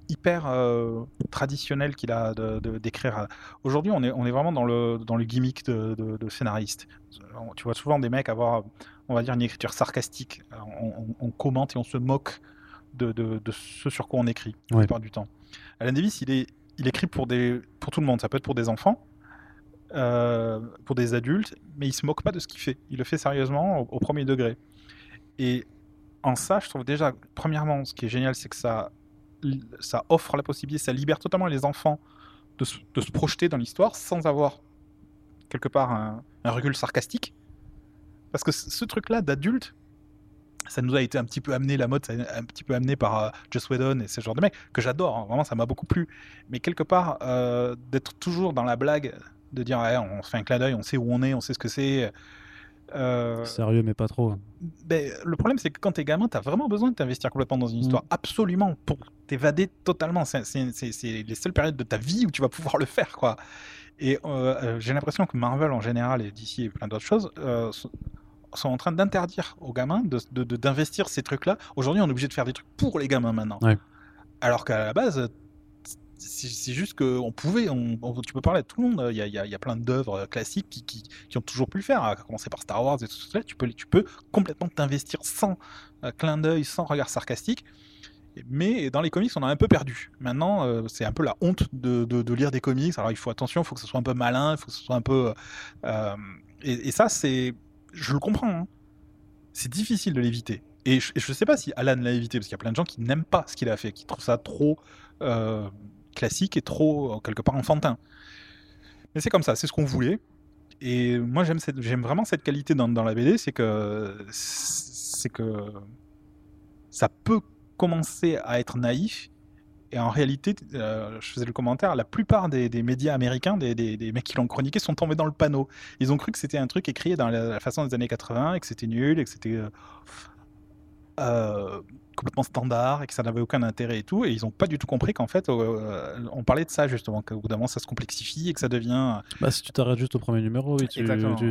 hyper euh, traditionnelle qu'il a d'écrire. Aujourd'hui, on est, on est vraiment dans le, dans le gimmick de, de- de scénariste. Tu vois souvent des mecs avoir, on va dire, une écriture sarcastique. On, on- on commente et on se moque de, de- de ce sur quoi on écrit la Ouais. plupart du temps. Alan Davis, il est il écrit pour, des, pour tout le monde. Ça peut être pour des enfants, euh, pour des adultes, mais il se moque pas de ce qu'il fait. Il le fait sérieusement au, premier degré. Et en ça, je trouve déjà, premièrement, ce qui est génial, c'est que ça, ça offre la possibilité, ça libère totalement les enfants de se, de se projeter dans l'histoire sans avoir quelque part un, recul sarcastique. Parce que ce truc-là d'adulte, ça nous a été un petit peu amené, la mode, ça a un petit peu amené par euh, Joss Whedon et ce genre de mec, que j'adore, hein. vraiment ça m'a beaucoup plu. Mais quelque part, euh, d'être toujours dans la blague, de dire on se fait un clin d'œil, on sait où on est, on sait ce que c'est. Euh, Sérieux, mais pas trop. Ben, le problème, c'est que quand t'es gamin, t'as vraiment besoin de t'investir complètement dans une mm. histoire, absolument, pour t'évader totalement. C'est les seules périodes de ta vie où tu vas pouvoir le faire, quoi. Et j'ai l'impression que Marvel en général et DC et plein d'autres choses sont en train d'interdire aux gamins d'investir de, ces trucs-là. Aujourd'hui, on est obligé de faire des trucs pour les gamins maintenant. Alors qu'à la base, c'est juste qu'on pouvait, on, tu peux parler à tout le monde. Il y a, plein d'œuvres classiques qui, ont toujours pu le faire, à commencer par Star Wars et tout ça. Tu peux, complètement t'investir sans euh, clin d'œil, sans regard sarcastique. Mais dans les comics, on a un peu perdu. Maintenant, euh, c'est un peu la honte de, lire des comics. Alors il faut attention, il faut que ce soit un peu malin, il faut que ce soit un peu. Euh, et, ça, c'est je le comprends. Hein. C'est difficile de l'éviter. Et je, ne sais pas si Alan l'a évité, parce qu'il y a plein de gens qui n'aiment pas ce qu'il a fait, qui trouvent ça trop euh, classique et trop, quelque part, enfantin. Mais c'est comme ça, c'est ce qu'on voulait. Et moi, j'aime vraiment cette qualité dans, la BD, c'est que, c'est que ça peut commencer à être naïf, et en réalité, euh, je faisais le commentaire, la plupart des, médias américains, des, mecs qui l'ont chroniqué, sont tombés dans le panneau. Ils ont cru que c'était un truc écrit dans la, façon des années 80 et que c'était nul et que c'était euh, euh, complètement standard et que ça n'avait aucun intérêt et tout. Et ils n'ont pas du tout compris qu'en fait, on parlait de ça justement, qu'au bout d'un moment, ça se complexifie et que ça devient. Bah, si tu t'arrêtes juste au premier numéro, oui, tu,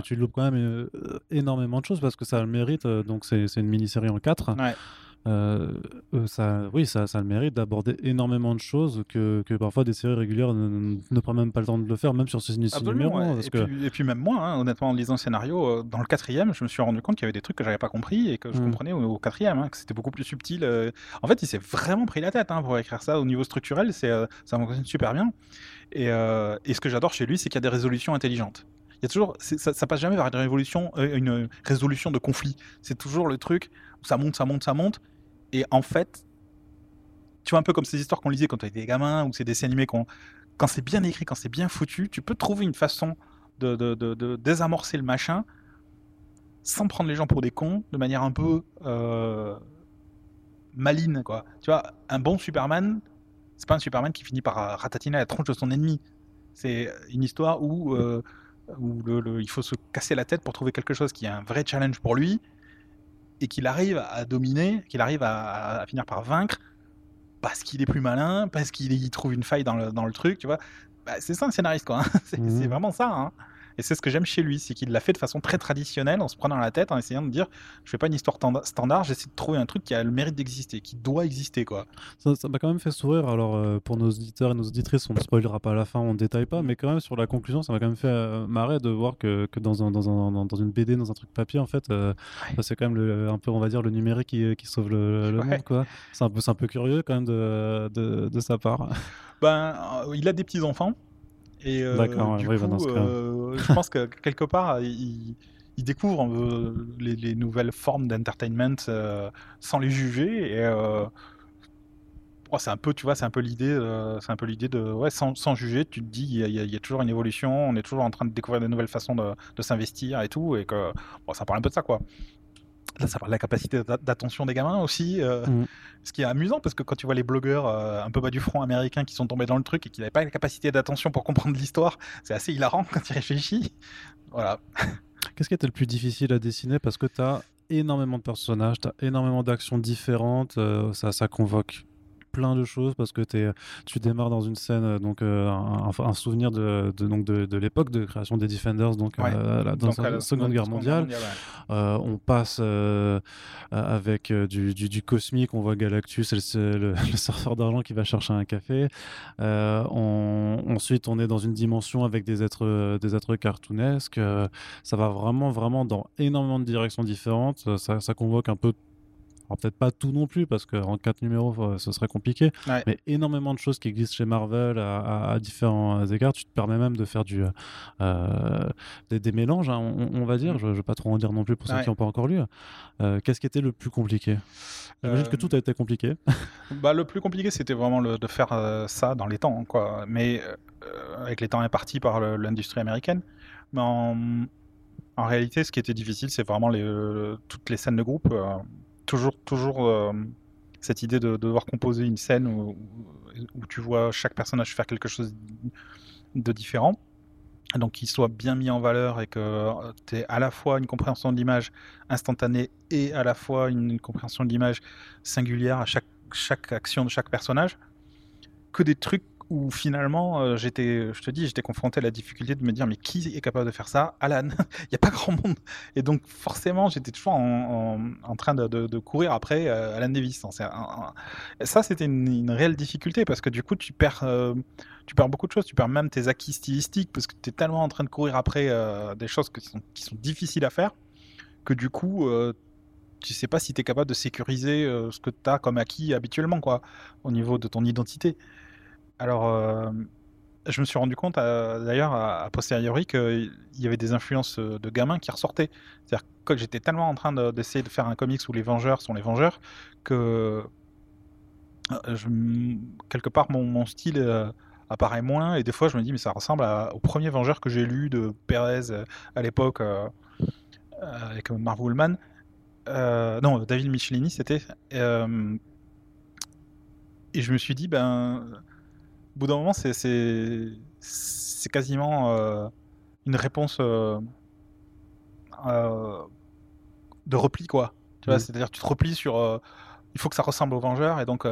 tu, loupes quand même énormément de choses parce que ça a le mérite. donc, c'est une mini-série en 4. Ouais. Euh, euh, ça, oui, ça, ça a le mérite d'aborder énormément de choses que, que, parfois des séries régulières ne, prennent même pas le temps de le faire, même sur ces numéros. et, que... puis, et, puis, même moi, hein, honnêtement, en lisant le scénario, euh, dans le quatrième, je me suis rendu compte qu'il y avait des trucs que j'avais pas compris et que je mmh. comprenais au, quatrième, hein, que c'était beaucoup plus subtil. En fait, il s'est vraiment pris la tête hein, pour écrire ça au niveau structurel, c'est ça fonctionne super bien. Et, et ce que j'adore chez lui, c'est qu'il y a des résolutions intelligentes. Il y a toujours, ça, passe jamais vers une, révolution, une résolution de conflit. C'est toujours le truc où ça monte, ça monte, ça monte, et en fait, tu vois, un peu comme ces histoires qu'on lisait quand on était gamin, ou ces dessins animés, qu'on, quand c'est bien écrit, quand c'est bien foutu, tu peux trouver une façon de, désamorcer le machin sans prendre les gens pour des cons, de manière un peu euh, maline, quoi. Tu vois, un bon Superman, c'est pas un Superman qui finit par ratatiner la tronche de son ennemi. C'est une histoire où, euh, où le, il faut se casser la tête pour trouver quelque chose qui est un vrai challenge pour lui, et qu'il arrive à dominer, qu'il arrive à, finir par vaincre parce qu'il est plus malin, parce qu'il trouve une faille dans le, dans le truc, tu vois. Bah, c'est ça un scénariste, quoi. Hein. C'est mmh. vraiment ça. Hein. Et c'est ce que j'aime chez lui, c'est qu'il l'a fait de façon très traditionnelle, en se prenant la tête, en essayant de dire, je fais pas une histoire standard, j'essaie de trouver un truc qui a le mérite d'exister, qui doit exister, quoi. Ça m'a quand même fait sourire. Alors euh, pour nos auditeurs et nos auditrices, on ne spoilera pas à la fin, on ne détaille pas, mais quand même sur la conclusion, ça m'a quand même fait euh, marrer de voir que, que dans, un, dans, un, dans, une BD, dans un truc papier, en fait, euh, bah, c'est quand même le, un peu, on va dire, le numérique qui, qui sauve le, monde, quoi. C'est un peu, un peu curieux quand même de, de, de sa part. Ben, il a des petits enfants. Et euh, du coup, euh, je pense que quelque part, il, découvre euh, les, nouvelles formes d'entertainment sans les juger. Et oh, c'est un peu, tu vois, c'est un peu l'idée, c'est un peu l'idée de, ouais, sans, sans, juger, tu te dis, il y, a toujours une évolution, on est toujours en train de découvrir de nouvelles façons de, de s'investir et tout, et que, bon, ça parle un peu de ça, quoi. Là, ça parle de la capacité d'attention des gamins aussi. Euh, mm. Ce qui est amusant parce que quand tu vois les blogueurs euh, un peu bas du front américains qui sont tombés dans le truc et qui n'avaient pas la capacité d'attention pour comprendre l'histoire, c'est assez hilarant quand tu réfléchis. Voilà. Qu'est-ce qui était le plus difficile à dessiner? Parce que tu as énormément de personnages, tu as énormément d'actions différentes, euh, ça, ça convoque plein de choses parce que es, tu démarres dans une scène, euh, donc euh, un, souvenir de, de donc de, de l'époque de création des Defenders, donc euh, dans la Seconde Guerre mondiale. on passe avec du, du, cosmique, on voit Galactus, le, le, surfeur d'argent qui va chercher un café. On, ensuite, on est dans une dimension avec des êtres, des êtres cartoonesques. ça va vraiment, vraiment dans énormément de directions différentes. Ça, ça convoque un peu peut-être pas tout non plus parce qu'en quatre numéros euh, ce serait compliqué, Ouais. mais énormément de choses qui existent chez Marvel à, à- à différents égards. Tu te permets même de faire du, euh, des, des mélanges, hein, on, on va dire. Mhm. Je ne vais pas trop en dire non plus pour ceux Ouais. qui n'ont pas encore lu. Euh, Qu'est-ce qui était le plus compliqué? J'imagine que Euh, tout a été compliqué. Bah, le plus compliqué, c'était vraiment le- de faire euh, ça dans les temps, quoi. Mais euh, avec les temps impartis par l'industrie américaine. Mais en, en réalité, ce qui était difficile, c'est vraiment les, euh, toutes les scènes de groupe. Euh, toujours, toujours euh, cette idée de, de devoir composer une scène où, où tu vois chaque personnage faire quelque chose de différent. Donc qu'il soit bien mis en valeur et que tu aies à la fois une compréhension de l'image instantanée et à la fois une compréhension de l'image singulière à chaque, chaque action de chaque personnage. Que des trucs où finalement, euh, j'étais, je te dis, j'étais confronté à la difficulté de me dire, mais qui est capable de faire ça? Alan, il n'y a pas grand monde. Et donc forcément, j'étais toujours en, train de, courir après euh, Alan Davis. Ça, c'était une, réelle difficulté parce que du coup, tu perds, euh, tu perds beaucoup de choses. Tu perds même tes acquis stylistiques parce que tu es tellement en train de courir après des choses qui sont, qui sont difficiles à faire que du coup, tu sais pas si tu es capable de sécuriser ce que tu as comme acquis habituellement, quoi, au niveau de ton identité. Alors, euh, je me suis rendu compte, euh, d'ailleurs, à posteriori, qu'il y avait des influences euh, de gamins qui ressortaient. C'est-à-dire que j'étais tellement en train de- d'essayer de faire un comics où les Vengeurs sont les Vengeurs que, quelque part, mon, style apparaît moins. Et des fois, je me dis, mais ça ressemble à- au premier Vengeur que j'ai lu de Perez à l'époque avec Marv Woolman. Non, David Michelini, c'était. Et je me suis dit, ben, bout d'un moment, c'est- c'est c'est quasiment euh, une réponse euh, euh, de repli, quoi. Tu vois, Mhm. c'est-à-dire, tu te replies sur. il faut que ça ressemble aux Vengeurs, et donc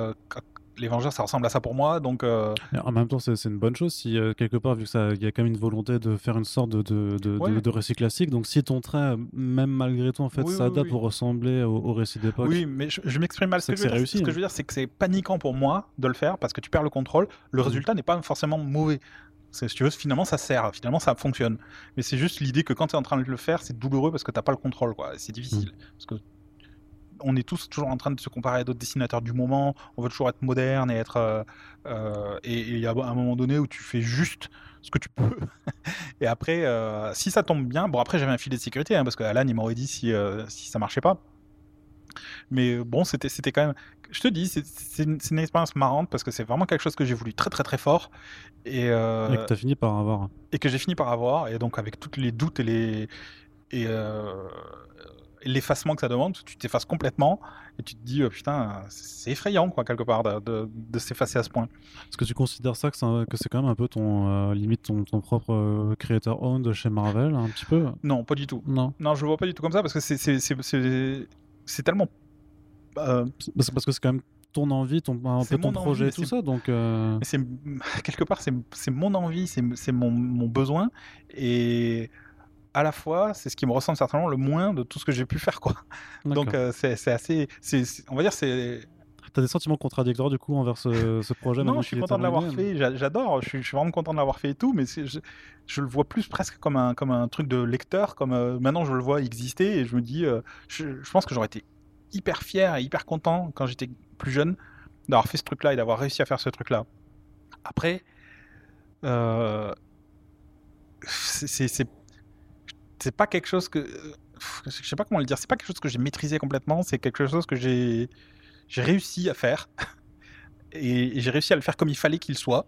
les Vengeurs, ça ressemble à ça pour moi, donc. euh, En même temps, c'est une bonne chose si euh, quelque part, vu que ça, il y a quand même une volonté de faire une sorte de, de, de, Ouais. de- de récit classique. Donc, si ton trait, même malgré tout, en fait, Oui, oui, s'adapte oui. pour ressembler au, au récit d'époque. Oui, mais je, je m'exprime mal. Ce C'est que, je veux dire, réussi, ce que hein. je veux dire, c'est que c'est paniquant pour moi de le faire parce que tu perds le contrôle. Le résultat n'est pas forcément mauvais. Si tu veux, finalement, ça sert, finalement, ça fonctionne. Mais c'est juste l'idée que quand tu es en train de le faire, c'est douloureux parce que tu pas le contrôle, quoi. C'est difficile. Mhm. Parce que on est tous toujours en train de se comparer à d'autres dessinateurs du moment. On veut toujours être moderne et être. euh, euh, et il y a un moment donné où tu fais juste ce que tu peux. et après, euh, si ça tombe bien, bon, après, j'avais un filet de sécurité hein, parce que Alan, il m'aurait dit si, si ça marchait pas. Mais bon, c'était c'était quand même. Je te dis, c'est une, expérience marrante parce que c'est vraiment quelque chose que j'ai voulu très très très fort et, euh, Et que tu as fini par avoir. et que j'ai fini par avoir. Et donc, avec tous les doutes et les. Et, euh, et l'effacement que ça demande, tu t'effaces complètement et tu te dis, oh, putain, c'est effrayant, quoi, quelque part, de, de- de s'effacer à ce point. Est-ce que tu considères ça que c'est quand même un peu ton euh, limite ton, ton propre euh, creator own de chez Marvel, un petit peu? Non, pas du tout. Non. Non, je vois pas du tout comme ça parce que c'est- tellement. euh, Parce, parce que c'est quand même ton envie, ton, un peu ton envie, projet tout ça. Donc, euh, c'est quelque part c'est mon envie, c'est c'est mon, mon besoin et à la fois c'est ce qui me ressemble certainement le moins de tout ce que j'ai pu faire quoi. Donc euh, c'est assez, on va dire c'est. T'as des sentiments contradictoires du coup envers ce, ce projet Non, je suis content de l'avoir fait, j'a- j'adore, je suis, je suis vraiment content de l'avoir fait et tout, mais je, je le vois plus presque comme un comme un truc de lecteur, comme euh, maintenant je le vois exister et je me dis, euh, je, je pense que j'aurais été hyper fier et hyper content quand j'étais plus jeune d'avoir fait ce truc-là et d'avoir réussi à faire ce truc-là. Après, euh, c'est c'est- pas quelque chose que. Je sais pas comment le dire, c'est pas quelque chose que j'ai maîtrisé complètement, c'est quelque chose que j'ai j'ai réussi à faire. Et, et j'ai réussi à le faire comme il fallait qu'il soit.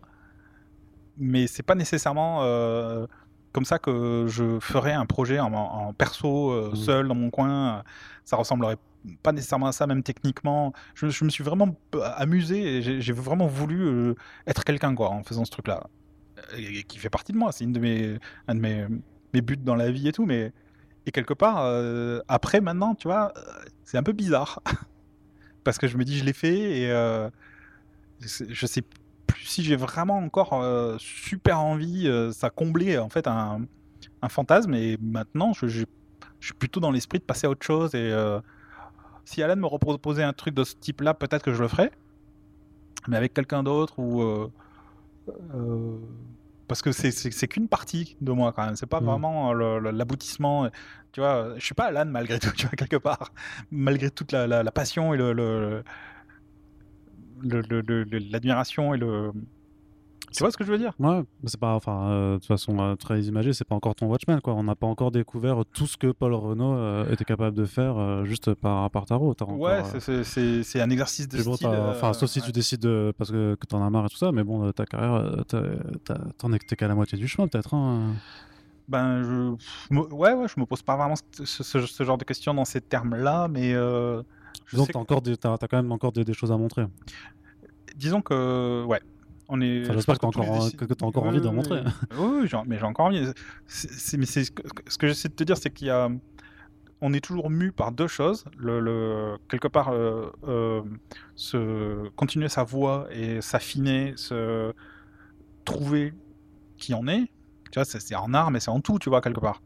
Mais c'est pas nécessairement euh, comme ça que je ferais un projet en, en perso, euh, Mhm. seul, dans mon coin. Ça ressemblerait pas nécessairement à ça, même techniquement. Je, je me suis vraiment amusé et j'ai vraiment voulu euh, être quelqu'un quoi en faisant ce truc-là. Et- et qui fait partie de moi. C'est une de mes, un de mes, mes buts dans la vie et tout. Mais et quelque part, euh, après maintenant, tu vois, euh, c'est un peu bizarre parce que je me dis je l'ai fait et euh, je sais plus si j'ai vraiment encore euh, super envie. ça comblait en fait un, fantasme et maintenant je, je- suis plutôt dans l'esprit de passer à autre chose et si Alan me reproposait un truc de ce type-là, peut-être que je le ferais, mais avec quelqu'un d'autre ou parce que c'est- qu'une partie de moi quand même. C'est pas Mhm. vraiment le- l'aboutissement. Tu vois, je suis pas Alan malgré tout, tu vois, quelque part. Malgré toute la, la- la passion et le, le- le- le- le- le- l'admiration et le. Tu vois ce que je veux dire? Ouais, c'est pas, enfin, euh, de toute façon, euh, très imagé, c'est pas encore ton Watchmen, quoi. On n'a pas encore découvert tout ce que Paul Renault euh, était capable de faire euh, juste par, par tarot. Ouais, c'est- un exercice de style. Enfin, sauf si ouais. tu décides de, parce que, que t'en as marre et tout ça, mais bon, ta carrière, t'en es qu'à la moitié du chemin, peut-être. Hein. Ben, je, ouais, ouais, je me pose pas vraiment ce, ce- ce genre de questions dans ces termes-là, mais je t'as que- t'as quand même encore des, des choses à montrer. disons que, ouais, on est. Enfin, je j'espère que t'as tous encore, que, que t'as encore envie de oui, montrer. Oui, mais j'ai encore envie. Mais c'est ce que, j'essaie de te dire, c'est qu'il y a, on est toujours mu par deux choses. Le, le- quelque part, euh, euh, se continuer sa voix et s'affiner, se trouver qui en est. Tu vois, c'est c'est en art, mais c'est en tout, tu vois, quelque part.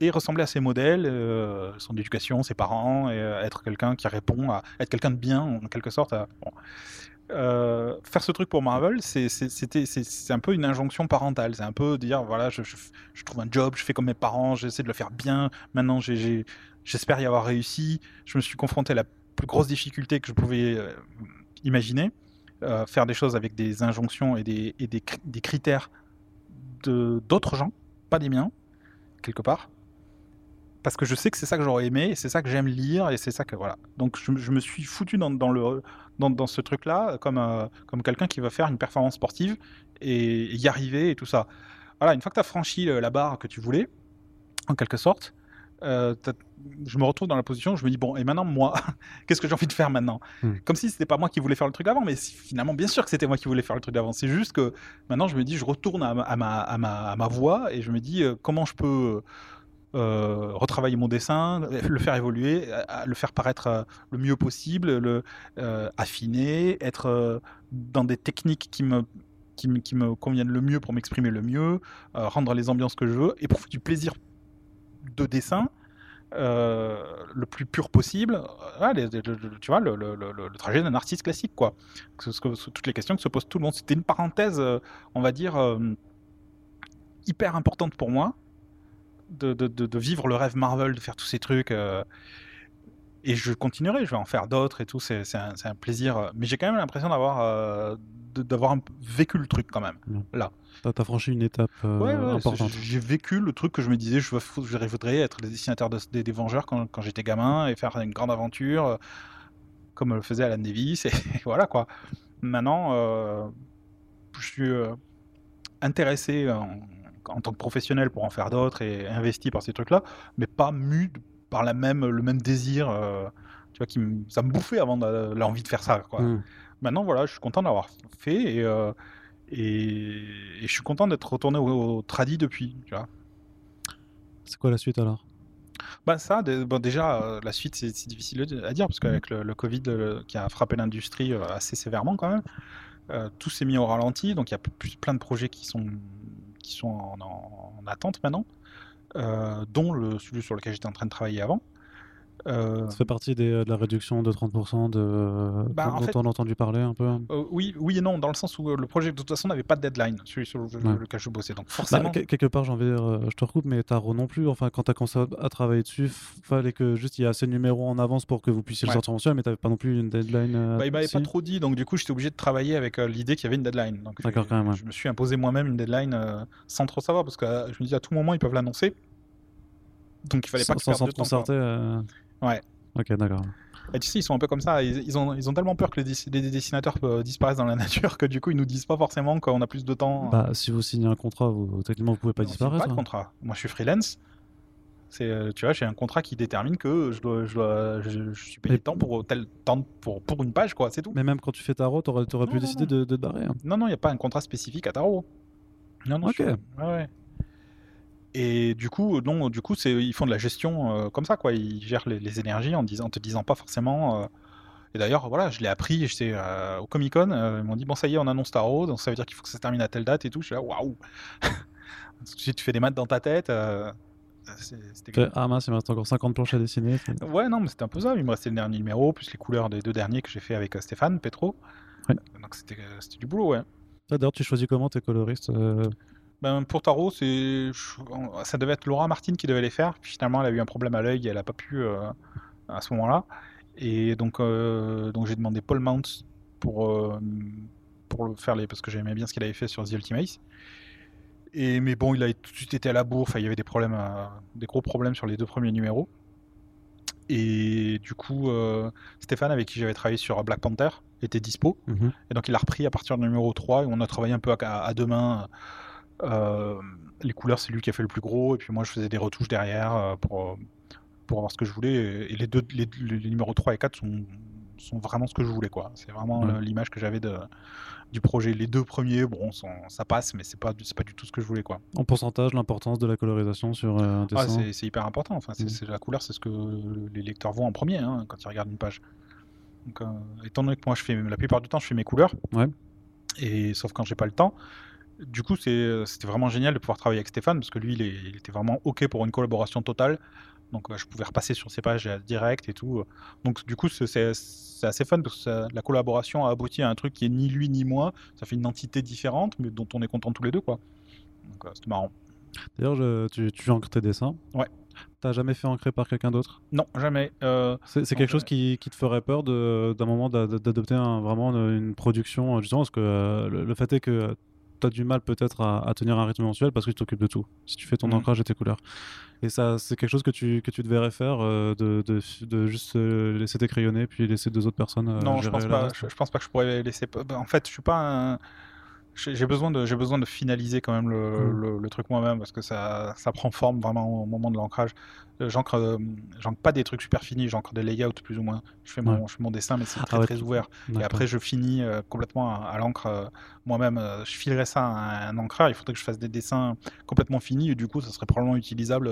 Et ressembler à ses modèles, euh, son éducation, ses parents, et euh, être quelqu'un qui répond à être quelqu'un de bien, en quelque sorte. à- bon. Euh, faire ce truc pour Marvel, c'est- un peu une injonction parentale. C'est un peu dire voilà, je, trouve un job, je fais comme mes parents, j'essaie de le faire bien. Maintenant, j'espère y avoir réussi. Je me suis confronté à la plus grosse difficulté que je pouvais euh, imaginer. Euh, faire des choses avec des injonctions et des, et des, cri- des critères d'autres gens, pas des miens, quelque part. Parce que je sais que c'est ça que j'aurais aimé, c'est ça que j'aime lire, et c'est ça que voilà. Donc je, me suis foutu dans le, dans, dans ce truc-là comme, euh, comme quelqu'un qui va faire une performance sportive et, y arriver et tout ça. Voilà, une fois que tu as franchi euh, la barre que tu voulais, en quelque sorte, euh, je me retrouve dans la position où je me dis bon, et maintenant moi, qu'est-ce que j'ai envie de faire maintenant? Hmm. Comme si c'était pas moi qui voulais faire le truc avant, mais si- finalement, bien sûr que c'était moi qui voulais faire le truc d'avant. C'est juste que maintenant, je me dis, je retourne à ma, à ma, à ma, à ma voix et je me dis euh, comment je peux euh, retravailler mon dessin, le faire évoluer, le faire paraître euh, le mieux possible, le euh, affiner, être euh, dans des techniques qui me qui me, qui me conviennent le mieux pour m'exprimer le mieux, euh, rendre les ambiances que je veux, éprouver du plaisir de dessin euh, le plus pur possible. Euh, ouais, les- le- le- tu vois, le, le- le- le trajet d'un artiste classique, quoi. Ce- toutes les questions que se pose tout le monde. C'était une parenthèse, euh, on va dire, euh, hyper importante pour moi, de, de- de- de vivre le rêve Marvel, de faire tous ces trucs. euh, et je continuerai, je vais en faire d'autres et tout, c'est un, plaisir. Mais j'ai quand même l'impression d'avoir euh, d'avoir vécu le truc quand même. T'as, t'as franchi une étape euh, Ouais, ouais, importante. j'ai vécu le truc que je me disais, je, je voudrais être le dessinateur de- des, des Vengeurs quand, quand j'étais gamin et faire une grande aventure euh, comme le faisait Alan Davis et, voilà quoi. Maintenant, euh, je suis euh, intéressé en, en tant que professionnel pour en faire d'autres et investi par ces trucs-là, mais pas mu par la même, le même désir. euh, tu vois, qui ça me bouffait avant l'envie de faire ça. Quoi. Hmm. Maintenant, voilà, je suis content d'avoir fait et, euh, et, et je suis content d'être retourné au, au tradi depuis. C'est quoi la suite alors? Bah ça, bon, déjà, euh, la suite, c'est difficile à dire parce qu'avec le, le Covid qui a frappé l'industrie euh, assez sévèrement quand même, euh, tout s'est mis au ralenti. Donc il y a plus, plein de projets qui sont, qui sont en, en- en attente maintenant, euh, dont le, celui sur lequel j'étais en train de travailler avant. Euh, Ça fait partie des, de la réduction de 30% de, Bah, dont fait- on a entendu parler un peu. euh, oui, oui et non, dans le sens où euh, le projet de toute façon n'avait pas de deadline, celui sur le- Ouais. lequel je bossais. Donc Bah, forcément, que- quelque part, j'ai envie de dire, euh, je te recoupe, mais Taro non plus. Enfin, quand tu as commencé à, travailler dessus, fallait que juste il y ait assez de numéros en avance pour que vous puissiez Ouais. le sortir mensuel, mais tu pas non plus une deadline. euh, Bah, il m'avait pas trop dit, donc du coup j'étais obligé de travailler avec euh, l'idée qu'il y avait une deadline. Donc D'accord, je, quand même, ouais. je me suis imposé moi-même une deadline euh, sans trop savoir, parce que euh, je me dis à tout moment ils peuvent l'annoncer. Donc il fallait pas sans, que sans, de te temps. euh, Ouais. Ok, d'accord. Et tu sais, ils sont un peu comme ça, ils, ils ont, ils ont tellement peur que les, dess- les dessinateurs euh, disparaissent dans la nature que du coup ils nous disent pas forcément qu'on a plus de temps. Bah, si vous signez un contrat, vous, techniquement, vous pouvez pas disparaître. Pas de hein. contrat. Moi je suis freelance. C'est, euh, tu vois, j'ai un contrat qui détermine que je, dois, je, dois- je, je suis payé Mais- tant pour tel temps pour, pour une page, quoi, c'est tout. Mais même quand tu fais Tarot, t'aurais aurais Non, pu non, décider de, de te barrer. hein. Non, non, il n'y a pas un contrat spécifique à Tarot. Non, non, Ok. je suis- ouais, ouais. Et du coup, non, du coup, c'est ils font de la gestion euh, comme ça, quoi. Ils gèrent les, les énergies en, disant, en te disant pas forcément. euh, Et d'ailleurs, voilà, je l'ai appris. J'étais euh, au Comic Con. ils m'ont dit bon, ça y est, on annonce Tarot, donc ça veut dire qu'il faut que ça se termine à telle date et tout. Je suis là, waouh. Parce que Si tu fais des maths dans ta tête, euh, c'était. Ah mince, il me reste encore 50 planches à dessiner. Ouais, non, mais c'était un peu ça. Il me restait le dernier numéro, plus les couleurs des deux derniers que j'ai fait avec euh, Stéphane Petro. Ouais. Donc c'était euh, c'était du boulot, ouais. Ah, D'ailleurs, tu choisis comment tes coloristes euh, Ben, pour Taro, c'est, ça devait être Laura Martin qui devait les faire. Puis finalement, elle a eu un problème à l'œil, et elle a pas pu euh, à ce moment-là. Et donc, euh, donc j'ai demandé Paul Mounts pour, euh, pour le faire les, parce que j'aimais bien ce qu'il avait fait sur The Ultimates. Et mais bon, il a tout de suite été à la bourre. Enfin, il y avait des problèmes, des gros problèmes sur les deux premiers numéros. Et du coup, Stéphane, avec qui j'avais travaillé sur Black Panther, était dispo. Mhm. Et donc il a repris à partir du numéro 3 et on a travaillé un peu à, à deux mains. Les couleurs, c'est lui qui a fait le plus gros, et puis moi je faisais des retouches derrière euh, pour, euh, pour avoir ce que je voulais. Et les deux, les, les numéros 3 et 4 sont, sont vraiment ce que je voulais. quoi. C'est vraiment Ouais. euh, l'image que j'avais de, du projet. Les deux premiers, bon, sont- ça passe, mais c'est pas, c'est pas du tout ce que je voulais. quoi. En pourcentage, l'importance de la colorisation sur un Ah, dessin. c'est c'est hyper important. Enfin, c'est Mhm. c'est- la couleur, c'est ce que les lecteurs voient en premier hein, quand ils regardent une page. Donc, euh, étant donné que moi, je fais la plupart du temps, je fais mes couleurs. Ouais. Et sauf quand j'ai pas le temps. Du coup, c'est- c'était vraiment génial de pouvoir travailler avec Stéphane parce que lui, il, est- il était vraiment ok pour une collaboration totale. Donc, euh, je pouvais repasser sur ses pages euh, direct et tout. Donc, du coup, c'est- assez fun parce que ça- la collaboration a abouti à un truc qui est ni lui ni moi. Ça fait une entité différente, mais dont on est content tous les deux, quoi. Donc, euh, c'était marrant. D'ailleurs, tu, tu encres tes dessins. Ouais. T'as jamais fait ancrer par quelqu'un d'autre? Non, jamais. Euh, C'est quelque chose qui, qui te ferait peur d'un moment d'a- d'adopter un- vraiment une production, euh, justement, parce que euh, le, le fait est que tu as du mal peut-être à, à tenir un rythme mensuel parce que tu t'occupes de tout. Si tu fais ton Mhm. ancrage et tes couleurs. Et ça, c'est quelque chose que tu, que tu devrais faire, euh, de, de, de juste euh, laisser tes crayonner puis laisser deux autres personnes. euh, Non, je pense pas. Je, je pense pas que je pourrais laisser. bah, En fait, je suis pas un. J'ai besoin de, j'ai besoin de finaliser quand même le, Mm. le- le truc moi-même parce que ça, ça prend forme vraiment au moment de l'ancrage. Euh, J'encre, euh, pas des trucs super finis, j'encre des layouts plus ou moins. Je fais mon, Ouais. je fais mon dessin, mais c'est Ah très ouais, très ouvert. Et après, je finis euh, complètement à, à l'encre moi-même. je filerais ça à un, encreur. Il faudrait que je fasse des dessins complètement finis et du coup, ça serait probablement utilisable.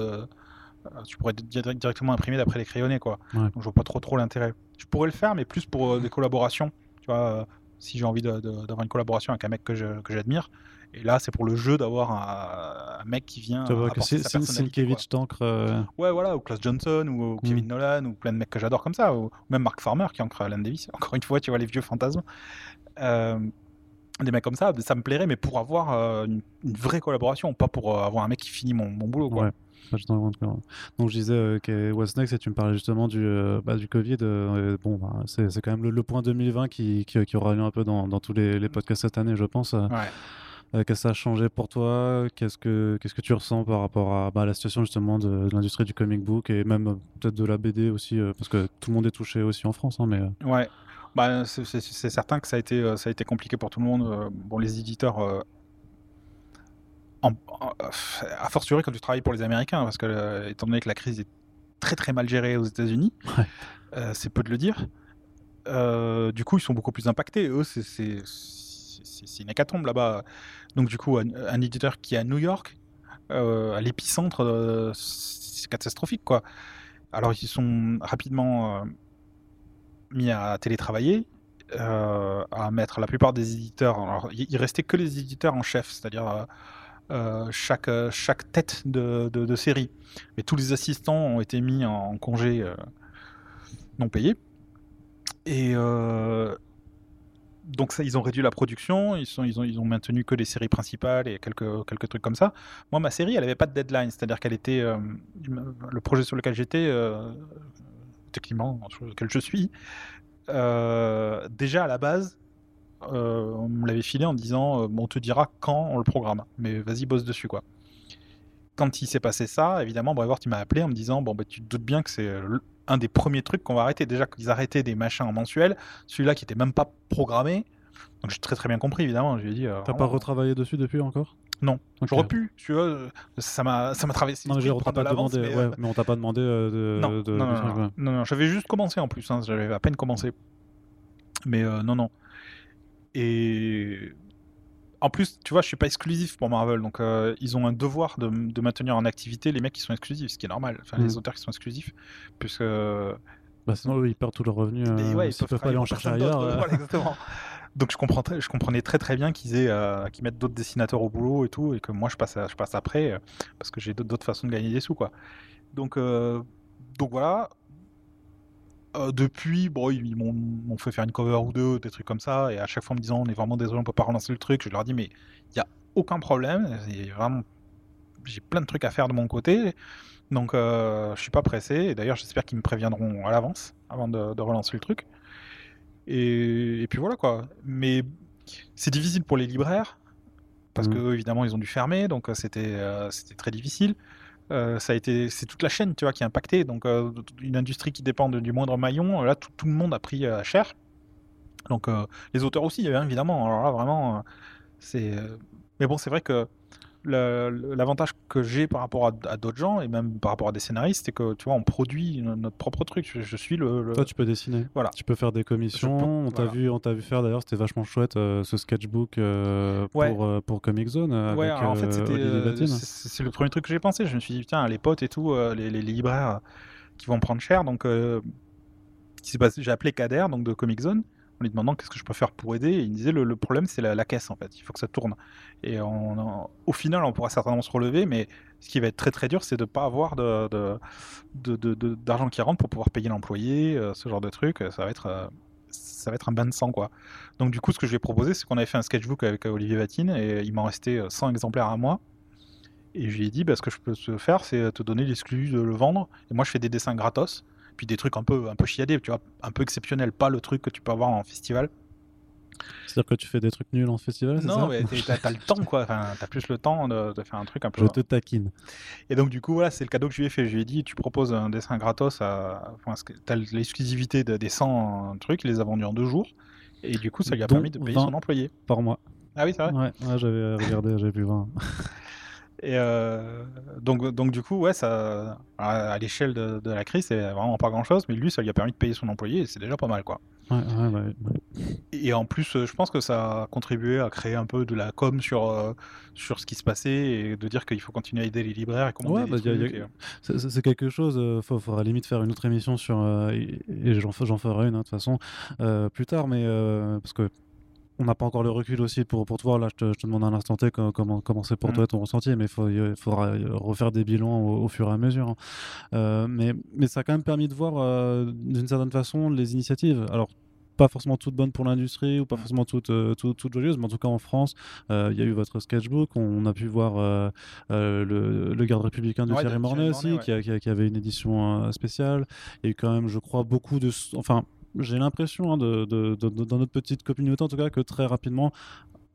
tu pourrais di- directement imprimer d'après les crayonnés, quoi. Ouais. Donc, je vois pas trop trop l'intérêt. Je pourrais le faire, mais plus pour euh, des collaborations. Tu vois, si j'ai envie d'avoir une collaboration avec un mec que j'admire. Et là, c'est pour le jeu d'avoir un, un mec qui vient. Sienkiewicz t'encre. euh, Ouais, voilà, ou Klaus Johnson, ou, ou Kevin Mm. Nolan, ou plein de mecs que j'adore comme ça, ou même Mark Farmer qui ancre Alan Davis. Encore une fois, tu vois les vieux fantasmes. Euh, des mecs comme ça, ça me plairait, mais pour avoir euh, une, une vraie collaboration, pas pour euh, avoir un mec qui finit mon, mon boulot. Quoi. Ouais. Je compte. Donc je disais euh, que What's Next? Et tu me parlais justement du, euh, bah, du Covid. euh, bon, bah, c'est quand même le, le point 2020 qui, qui, qui aura lieu un peu dans, dans tous les, les podcasts cette année, je pense. euh, Ouais. Qu'est-ce que ça a changé pour toi? Qu'est-ce que qu'est-ce que tu ressens par rapport à bah, la situation justement de, de l'industrie du comic book et même peut-être de la BD aussi parce que tout le monde est touché aussi en France, hein, mais Ouais, bah, c'est certain que ça a été, ça a été compliqué pour tout le monde. Bon, les éditeurs, en, en- a fortiori quand tu travailles pour les Américains, parce que euh, étant donné que la crise est très très mal gérée aux États-Unis, Ouais. euh, c'est peu de le dire. euh, du coup, ils sont beaucoup plus impactés. Eux, c'est- une hécatombe là-bas. Donc, du coup, un, un éditeur qui est à New York, à l'épicentre, c'est catastrophique, quoi. Alors, ils sont rapidement mis à télétravailler, à mettre la plupart des éditeurs. Alors, il il restait que les éditeurs en chef, c'est-à-dire euh, chaque, euh, chaque tête de, de- série. Mais tous les assistants ont été mis en congé euh, non payé. Et donc ils ont réduit la production, ils, sont, ils, ont, ils ont maintenu que les séries principales et quelques, quelques trucs comme ça. Moi, ma série, elle n'avait pas de deadline, c'est-à-dire qu'elle était... le projet sur lequel j'étais, techniquement, sur lequel je suis, déjà à la base, euh, on me l'avait filé en disant euh, bon, on te dira quand on le programme, mais vas-y, bosse dessus, quoi. Quand il s'est passé ça, évidemment, Brevort, il m'a appelé en me disant bon, bah, tu te doutes bien que c'est le- un des premiers trucs qu'on va arrêter. Déjà qu'ils arrêtaient des machins en mensuel, celui-là qui était même pas programmé. Donc j'ai très très bien compris, évidemment. Je lui ai dit. euh, t'as pas retravaillé dessus depuis encore? Non. Ok. J'aurais pu, tu vois, euh, ça m'a ça m'a traversé. Non, mais on t'a de pas demandé, mais, ouais, euh, mais on t'a pas demandé euh, de, non, de- non, de non, j'avais juste commencé en plus, hein, j'avais à peine commencé. Mais euh, non, non. Et en plus, tu vois, je suis pas exclusif pour Marvel, donc euh, ils ont un devoir de, de maintenir en activité les mecs qui sont exclusifs, ce qui est normal, enfin Mm. les auteurs qui sont exclusifs, puisque Bah, sinon, eux, ils perdent tous leurs revenus. euh, ouais, ils s'ils peuvent peuvent pas aller en chercher ailleurs. euh, voilà, exactement. Donc je, comprends très- je comprenais très très bien qu'ils aient, euh, qu'ils mettent d'autres dessinateurs au boulot et tout, et que moi je passe, à- je passe après parce que j'ai d'autres- façons de gagner des sous quoi. Donc donc voilà. Euh, depuis, bon, ils m'ont fait faire une cover ou deux, des trucs comme ça, et à chaque fois en me disant on est vraiment désolé, on peut pas relancer le truc. Je leur dis mais il y a aucun problème. Vraiment, j'ai plein de trucs à faire de mon côté, donc euh, je suis pas pressé. Et d'ailleurs, j'espère qu'ils me préviendront à l'avance avant de, de relancer le truc. Et, et puis voilà quoi. Mais c'est difficile pour les libraires parce Mhm. que évidemment ils ont dû fermer, donc euh, c'était euh, c'était très difficile. Euh, ça a été, c'est toute la chaîne, tu vois, qui est impactée. Donc euh, une industrie qui dépend du moindre maillon, là tout, le monde a pris euh, cher. Donc les auteurs aussi, hein, évidemment. Alors là vraiment, c'est. Mais bon, c'est vrai que l'avantage que j'ai par rapport à, à d'autres gens et même par rapport à des scénaristes, c'est que tu vois, on produit no- notre propre truc. Je, je suis le. le- Toi, tu peux dessiner. Voilà. Tu peux faire des commissions. Peux- on t'a voilà. vu, on t'a vu faire d'ailleurs, c'était vachement chouette euh, ce sketchbook euh, Ouais. pour euh, pour Comic Zone Ouais, avec alors, en fait, c'était, c'est le premier truc que j'ai pensé. Je me suis dit, tiens, les potes et tout, les, les libraires qui vont prendre cher. Donc, j'ai appelé Kader, donc de Comic Zone, en lui demandant qu'est-ce que je peux faire pour aider. Et il me disait, le, le problème, c'est la, caisse, en fait. Il faut que ça tourne. Et au final, on pourra certainement se relever, mais ce qui va être très très dur, c'est de ne pas avoir d'argent qui rentre pour pouvoir payer l'employé, euh, ce genre de truc. Ça va être. euh, ça va être un bain de sang quoi. Donc du coup ce que je lui ai proposé c'est qu'on avait fait un sketchbook avec euh, Olivier Vatine et il m'en restait euh, 100 exemplaires à moi. Et je lui ai dit bah, ce que je peux te faire c'est te donner l'exclu de le vendre. Et moi je fais des dessins gratos. Puis des trucs un peu, un peu chiadés, tu vois, un peu exceptionnels, pas le truc que tu peux avoir en festival. C'est-à-dire que tu fais des trucs nuls en festival, c'est ça Non, mais t'as le temps, quoi. Enfin, t'as plus le temps de, de faire un truc un peu. Je te taquine. Et donc, du coup, voilà, c'est le cadeau que je lui ai fait. Je lui ai dit, tu proposes un dessin gratos, à... enfin, t'as l'exclusivité de- des 100 trucs, il les a vendus en deux jours. Et du coup, ça lui a Dont permis de payer 20. son employé. Par mois. Ah oui, c'est vrai. Ouais, ouais, j'avais regardé, j'avais pu voir. Et euh, donc, donc, du coup, ouais, ça, à, l'échelle de, de la crise, c'est vraiment pas grand chose, mais lui, ça lui a permis de payer son employé, et c'est déjà pas mal, quoi. Ouais, ouais, ouais, ouais. Et en plus, euh, je pense que ça a contribué à créer un peu de la com sur, euh, sur ce qui se passait et de dire qu'il faut continuer à aider les libraires et des bah, et, euh, C'est- quelque chose, il faudra limite faire une autre émission sur, euh, et, j'en fe- j'en ferai une hein, de toute façon euh, plus tard, mais euh, parce que on n'a pas encore le recul aussi pour, pour te voir. Là, je te, je te demande à l'instant T co- comment, comment c'est pour Mhm. toi ton ressenti, mais il faut, il faudra refaire des bilans au, au fur et à mesure. hein. Euh, mais, mais ça a quand même permis de voir euh, d'une certaine façon les initiatives. Alors, pas forcément toutes bonnes pour l'industrie ou pas Mhm. forcément toutes, euh, toutes, toutes joyeuses, mais en tout cas en France, euh, il y a eu votre sketchbook. On a pu voir euh, euh, le, le garde républicain de Ouais, Thierry Mornay aussi, ouais. qui, a- qui a- qui avait une édition spéciale. Il y a eu quand même, je crois, beaucoup de. Enfin, j'ai l'impression, hein, de, de- de- de- dans notre petite communauté en tout cas, que très rapidement,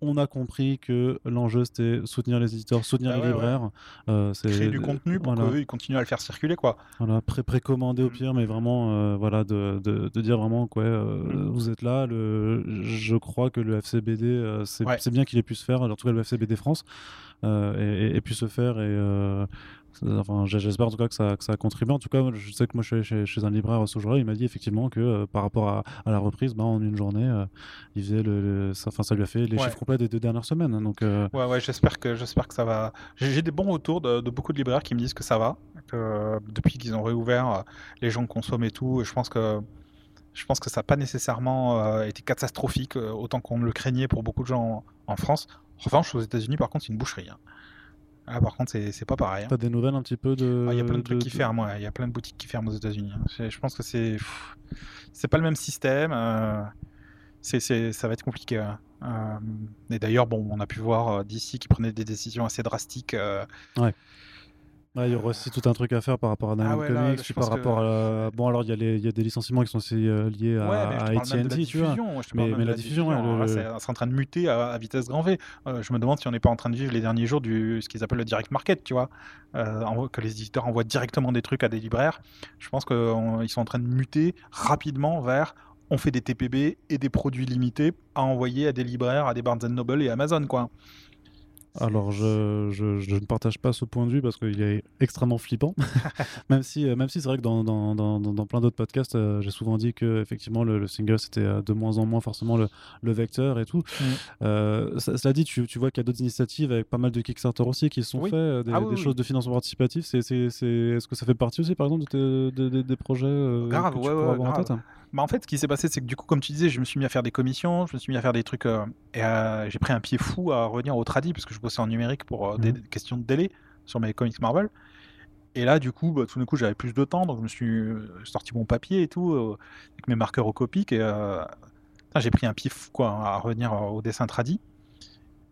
on a compris que l'enjeu c'était soutenir les éditeurs, soutenir Bah les ouais, ouais. libraires. Euh, c'est- créer du contenu pour voilà. qu'eux, ils continuent à le faire circuler, quoi. Voilà, pré précommandé au Mm. pire, mais vraiment, euh, voilà, de, de, de dire vraiment quoi, euh, Mm. vous êtes là. Le, je crois que le FCBD, c'est Ouais. bien qu'il ait pu se faire, en tout cas le FCBD France, et, et- et pu se faire. Et enfin, j'espère en tout cas que ça, que ça a contribué. En tout cas, je sais que moi je suis chez, chez un libraire ce jour-là, il m'a dit effectivement que euh, par rapport à, à la reprise, bah, en une journée, euh, il faisait le, le- ça, lui a fait les Ouais. chiffres complets des deux dernières semaines. hein, donc, euh, Ouais, ouais, j'espère que, j'espère que ça va. J'ai des bons retours de, de beaucoup de libraires qui me disent que ça va, que depuis qu'ils ont réouvert, les gens consomment et tout. Et je pense que, je pense que ça n'a pas nécessairement été catastrophique autant qu'on le craignait pour beaucoup de gens en, en France. En revanche, aux États-Unis, par contre, c'est une boucherie. hein. Là, par contre, c'est pas pareil. hein. t'as des nouvelles un petit peu de. Ah, Il y a plein de trucs qui ferment, ouais. il y a plein de boutiques qui ferment aux États-Unis. hein. Je pense que c'est c'est pas le même système. euh, c'est ça va être compliqué. ouais. Euh, et d'ailleurs, bon, on a pu voir euh, d'ici qui prenaient des décisions assez drastiques. euh, Ouais, il y aura aussi tout un truc à faire par rapport à Diamond Ah ouais, Comics, puis par que- rapport à... Bon, alors, il y, a y des licenciements qui sont aussi euh, liés à, Ouais, mais je te à la AT&T, tu vois. diffusion. je te Mais- mais de la diffusion, Alors le- là, le- c'est en train de muter à, à vitesse grand V. Euh, je me demande si on n'est pas en train de vivre les derniers jours du ce qu'ils appellent le direct market, tu vois, Euh, que les éditeurs envoient directement des trucs à des libraires. Je pense qu'ils sont en train de muter rapidement vers on fait des TPB et des produits limités à envoyer à des libraires, à des Barnes Noble et Amazon, quoi. Alors, je, je, je ne partage pas ce point de vue parce qu'il est extrêmement flippant. même si, euh, même si c'est vrai que dans, dans, dans, plein d'autres podcasts, euh, j'ai souvent dit que effectivement le, le single c'était euh, de moins en moins forcément le, le vecteur et tout. Mm. Euh, ça- cela dit, tu, tu vois qu'il y a d'autres initiatives avec pas mal de Kickstarter aussi qui sont Oui. faits, des, Ah oui, des oui. choses de financement participatif. Est-ce que ça fait partie aussi, par exemple, de tes- de- de- des projets euh, Grave, que tu ouais, pourrais ouais, avoir en tête? Bah, en fait, ce qui s'est passé, c'est que du coup, comme tu disais, je me suis mis à faire des commissions, je me suis mis à faire des trucs, euh, et euh, j'ai pris un pied fou à revenir au tradi, parce que je bossais en numérique pour euh, des, Mhm. des questions de délai sur mes comics Marvel. Et là, du coup, bah, tout d'un coup, j'avais plus de temps, donc je me suis euh, sorti mon papier et tout, euh, avec mes marqueurs au copique, et euh, putain, j'ai pris un pied fou, quoi, à revenir euh, au dessin tradi.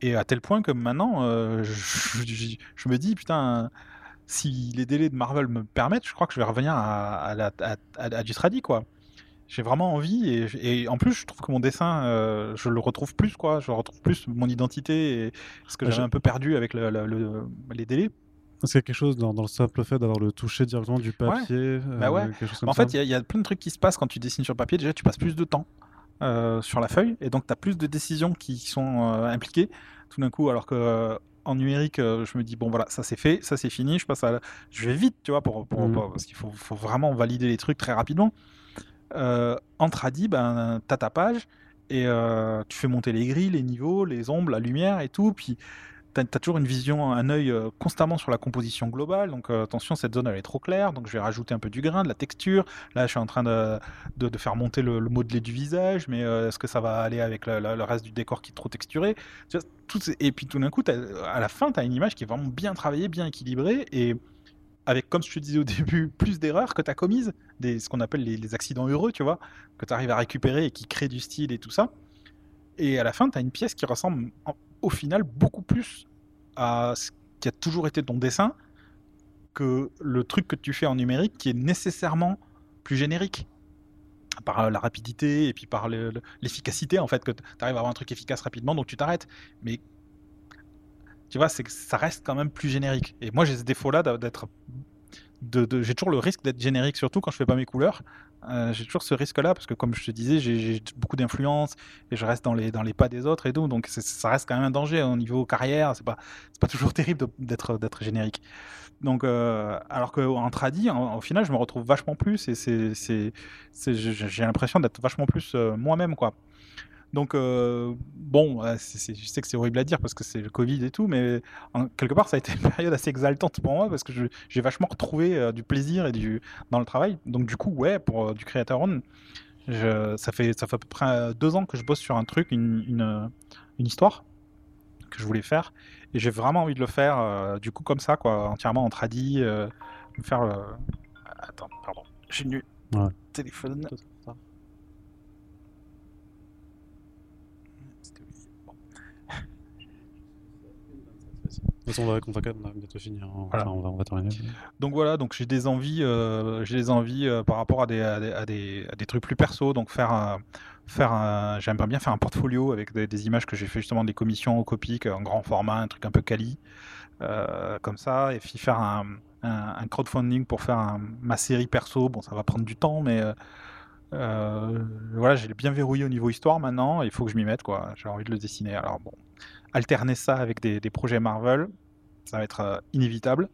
Et à tel point que maintenant, euh, je, je- je me dis, putain, si les délais de Marvel me permettent, je crois que je vais revenir à, à la- à- à- à du tradi, quoi. J'ai vraiment envie, et, et en plus, je trouve que mon dessin, euh, je le retrouve plus, quoi. Je retrouve plus mon identité et ce que Ah, j'avais un peu perdu avec le- le- le- les délais. Est-ce qu'il y a quelque chose dans, dans le simple fait d'avoir le toucher directement du papier euh, Bah ouais. En fait, il y a- il y, a plein de trucs qui se passent quand tu dessines sur papier. Déjà, tu passes plus de temps euh, sur la feuille et donc tu as plus de décisions qui sont euh, impliquées tout d'un coup. Alors que en numérique, je me dis, bon voilà, ça c'est fait, ça c'est fini, je passe à. Je vais vite, tu vois, pour, pour- pour- parce qu'il faut, faut vraiment valider les trucs très rapidement. Euh, en tradi, ben, tu as ta page et euh, tu fais monter les grilles, les niveaux, les ombres, la lumière et tout. Puis tu as, toujours une vision, un œil euh, constamment sur la composition globale. Donc attention, cette zone elle est trop claire, donc je vais rajouter un peu du grain, de la texture. Là, je suis en train de, de, faire monter le, modelé du visage, mais est-ce que ça va aller avec le, le- reste du décor qui est trop texturé? Et puis tout d'un coup, t'as- à la fin, tu as une image qui est vraiment bien travaillée, bien équilibrée et avec, comme je te disais au début, plus d'erreurs que tu as commises, des, ce qu'on appelle les, accidents heureux, tu vois, que tu arrives à récupérer et qui créent du style et tout ça. Et à la fin, tu as une pièce qui ressemble au final beaucoup plus à ce qui a toujours été ton dessin que le truc que tu fais en numérique qui est nécessairement plus générique par la rapidité et puis par le- le- l'efficacité en fait que tu arrives à avoir un truc efficace rapidement donc tu t'arrêtes mais tu vois c'est que ça reste quand même plus générique. Et moi j'ai ce défaut là d'être j'ai toujours le risque d'être générique surtout quand je fais pas mes couleurs. Euh, j'ai toujours ce risque là parce que comme je te disais j'ai beaucoup d'influence et je reste dans les pas des autres et tout. Donc ça reste quand même un danger au niveau carrière. C'est pas pas toujours terrible d'être générique. Donc euh, alors qu'en tradi au final je me retrouve vachement plus et j'ai l'impression d'être vachement plus euh, moi-même quoi donc euh, bon euh, je sais que c'est horrible à dire parce que c'est le Covid et tout mais en- quelque part ça a été une période assez exaltante pour moi parce que j'ai vachement retrouvé euh, du plaisir et du dans le travail donc du coup ouais pour euh, du creator own je- ça fait ça fait à peu près deux ans que je bosse sur un truc une, une, une histoire que je voulais faire et j'ai vraiment envie de le faire du coup comme ça quoi entièrement en tradi euh, me faire attends pardon j'ai nu Ouais. téléphone C'était oublié. Bon. De toute façon, on va, on va bientôt finir. hein. Voilà. Enfin, on, va, on va terminer. Donc voilà, donc j'ai des envies, euh, j'ai des envies euh, par rapport à des, à des, à des- à des trucs plus perso. Donc faire, un- faire, un- j'aimerais bien faire un portfolio avec des, des images que j'ai fait justement des commissions au Copic en grand format, un truc un peu quali, euh, comme ça, et puis faire un, un- un crowdfunding pour faire ma série perso. Bon, ça va prendre du temps, mais voilà, j'ai bien verrouillé au niveau histoire maintenant. Il faut que je m'y mette, quoi. J'ai envie de le dessiner. Alors bon, alterner ça avec des, projets Marvel, ça va être euh, inévitable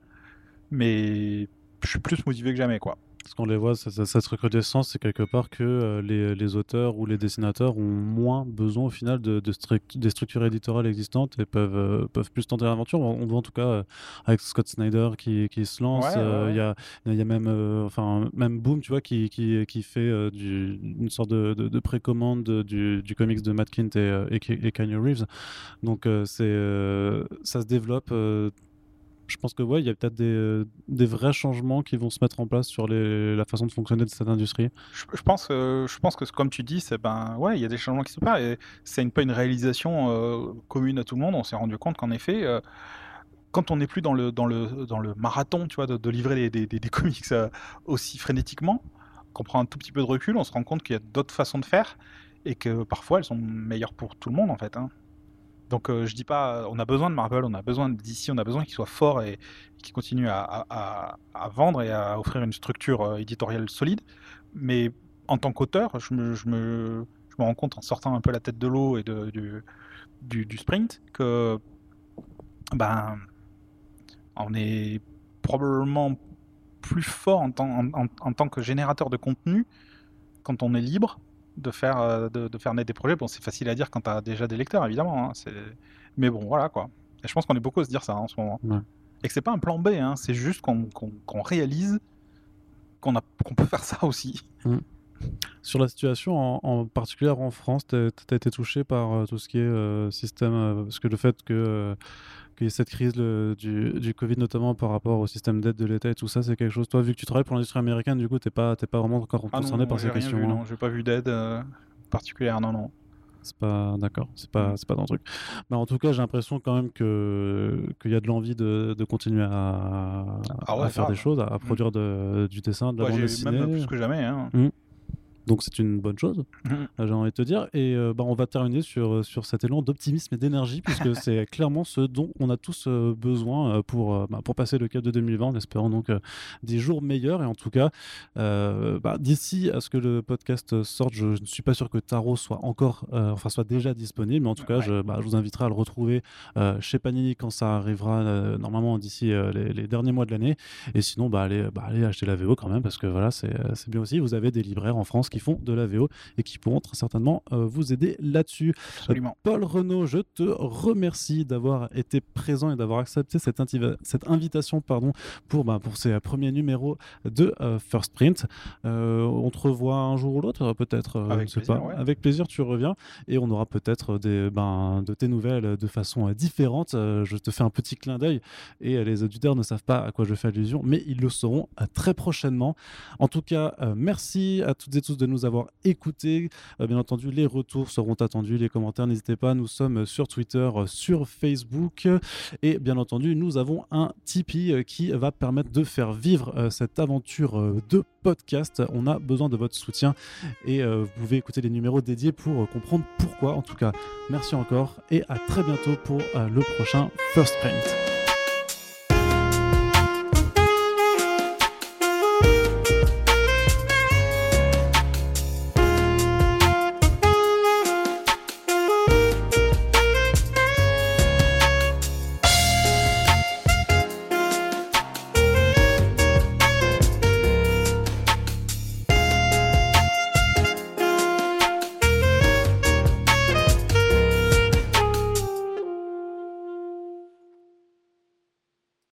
mais je suis plus motivé que jamais quoi. Parce qu'on les voit, ça- ça- cette recrudescence, c'est quelque part que euh, les, les auteurs ou les dessinateurs ont moins besoin au final de, des structures éditoriales existantes et peuvent, euh, peuvent plus tenter l'aventure. On, on voit en tout cas euh, avec Scott Snyder qui, qui se lance. Ouais, ouais, Il ouais. y, a, y a même, enfin, même Boom, tu vois, qui, qui, qui fait du- une sorte de, de, de précommande du, du comics de Matt Kint et, et, et Kanye Reeves. Donc c'est, ça se développe. Je pense que ouais, il y a peut-être des, vrais changements qui vont se mettre en place sur la façon de fonctionner de cette industrie. Je, pense, euh, je pense que comme tu dis, c'est ben ouais, il y a des changements qui se passent et c'est pas une réalisation euh, commune à tout le monde. On s'est rendu compte qu'en effet, euh, quand on n'est plus dans le marathon, tu vois, de, livrer des, comics aussi frénétiquement, qu'on prend un tout petit peu de recul, on se rend compte qu'il y a d'autres façons de faire et que parfois elles sont meilleures pour tout le monde en fait. hein. Donc euh, je dis pas, on a besoin de Marvel, on a besoin d'ici, on a besoin qu'ils soient forts et, et qu'ils continuent à, vendre et à offrir une structure euh, éditoriale solide. Mais en tant qu'auteur, je me, rends compte en sortant un peu la tête de l'eau et du, sprint que ben on est probablement plus fort en tant, en tant que générateur de contenu quand on est libre de faire, euh, de, de faire naître des projets. Bon, c'est facile à dire quand tu as déjà des lecteurs, évidemment. hein, c'est- Mais bon, voilà quoi. Et je pense qu'on est beaucoup à se dire ça hein, en ce moment. Ouais. Et que c'est pas un plan B, hein, c'est juste qu'on réalise qu'on peut faire ça aussi. Sur la situation en, en particulier en France, tu as été touché par euh, tout ce qui est euh, système, euh, parce que le fait que qu'il y ait cette crise le- du, du Covid notamment par rapport au système d'aide de l'État et tout ça, c'est quelque chose. Toi, vu que tu travailles pour l'industrie américaine, du coup, t'es pas, pas vraiment encore Ah non, concerné par ces questions. vu, hein. non, j'ai pas vu d'aide euh, particulière, non, non. C'est pas d'accord. C'est pas, c'est pas dans le truc. Mais en tout cas, j'ai l'impression quand même que qu'il y a de l'envie de, de continuer à, Ah ouais, à faire grave. des choses, à, à produire de- du dessin, de la Ouais, bande dessinée. même plus que jamais. Hein. Donc c'est une bonne chose, Mhm. euh, j'ai envie de te dire. Et euh, bah, on va terminer sur, sur cet élan d'optimisme et d'énergie, puisque c'est clairement ce dont on a tous euh, besoin euh, pour, euh, bah, pour passer le cap de 2020, en espérant donc euh, des jours meilleurs. Et en tout cas, euh, bah, d'ici à ce que le podcast sorte, je, je ne suis pas sûr que Taro soit encore, euh, enfin soit déjà disponible, mais en tout cas, Ouais. je, bah, je vous inviterai à le retrouver euh, chez Panini quand ça arrivera, euh, normalement d'ici euh, les, les derniers mois de l'année. Et sinon, bah, allez, allez acheter la VO quand même, parce que voilà, c'est euh, c'est bien aussi. Vous avez des libraires en France qui font de la VO et qui pourront très certainement euh, vous aider là-dessus. Absolument. Paul Renaud, je te remercie d'avoir été présent et d'avoir accepté cette, invitation pardon, pour, bah, pour ces euh, premiers numéros de euh, First Print. Euh, on te revoit un jour ou l'autre, euh, peut-être. euh, Avec plaisir, pas. ouais. Avec plaisir, tu reviens et on aura peut-être des, ben, de tes nouvelles de façon euh, différente. Euh, je te fais un petit clin d'œil et euh, les auditeurs ne savent pas à quoi je fais allusion, mais ils le sauront euh, très prochainement. En tout cas, euh, merci à toutes et tous de nous avoir écoutés. Euh, bien entendu, les retours seront attendus, les commentaires, n'hésitez pas. Nous sommes sur Twitter, euh, sur Facebook. Et bien entendu, nous avons un Tipeee euh, qui va permettre de faire vivre cette aventure de podcast. On a besoin de votre soutien et vous pouvez écouter les numéros dédiés pour comprendre pourquoi. En tout cas, merci encore et à très bientôt pour le prochain First Print.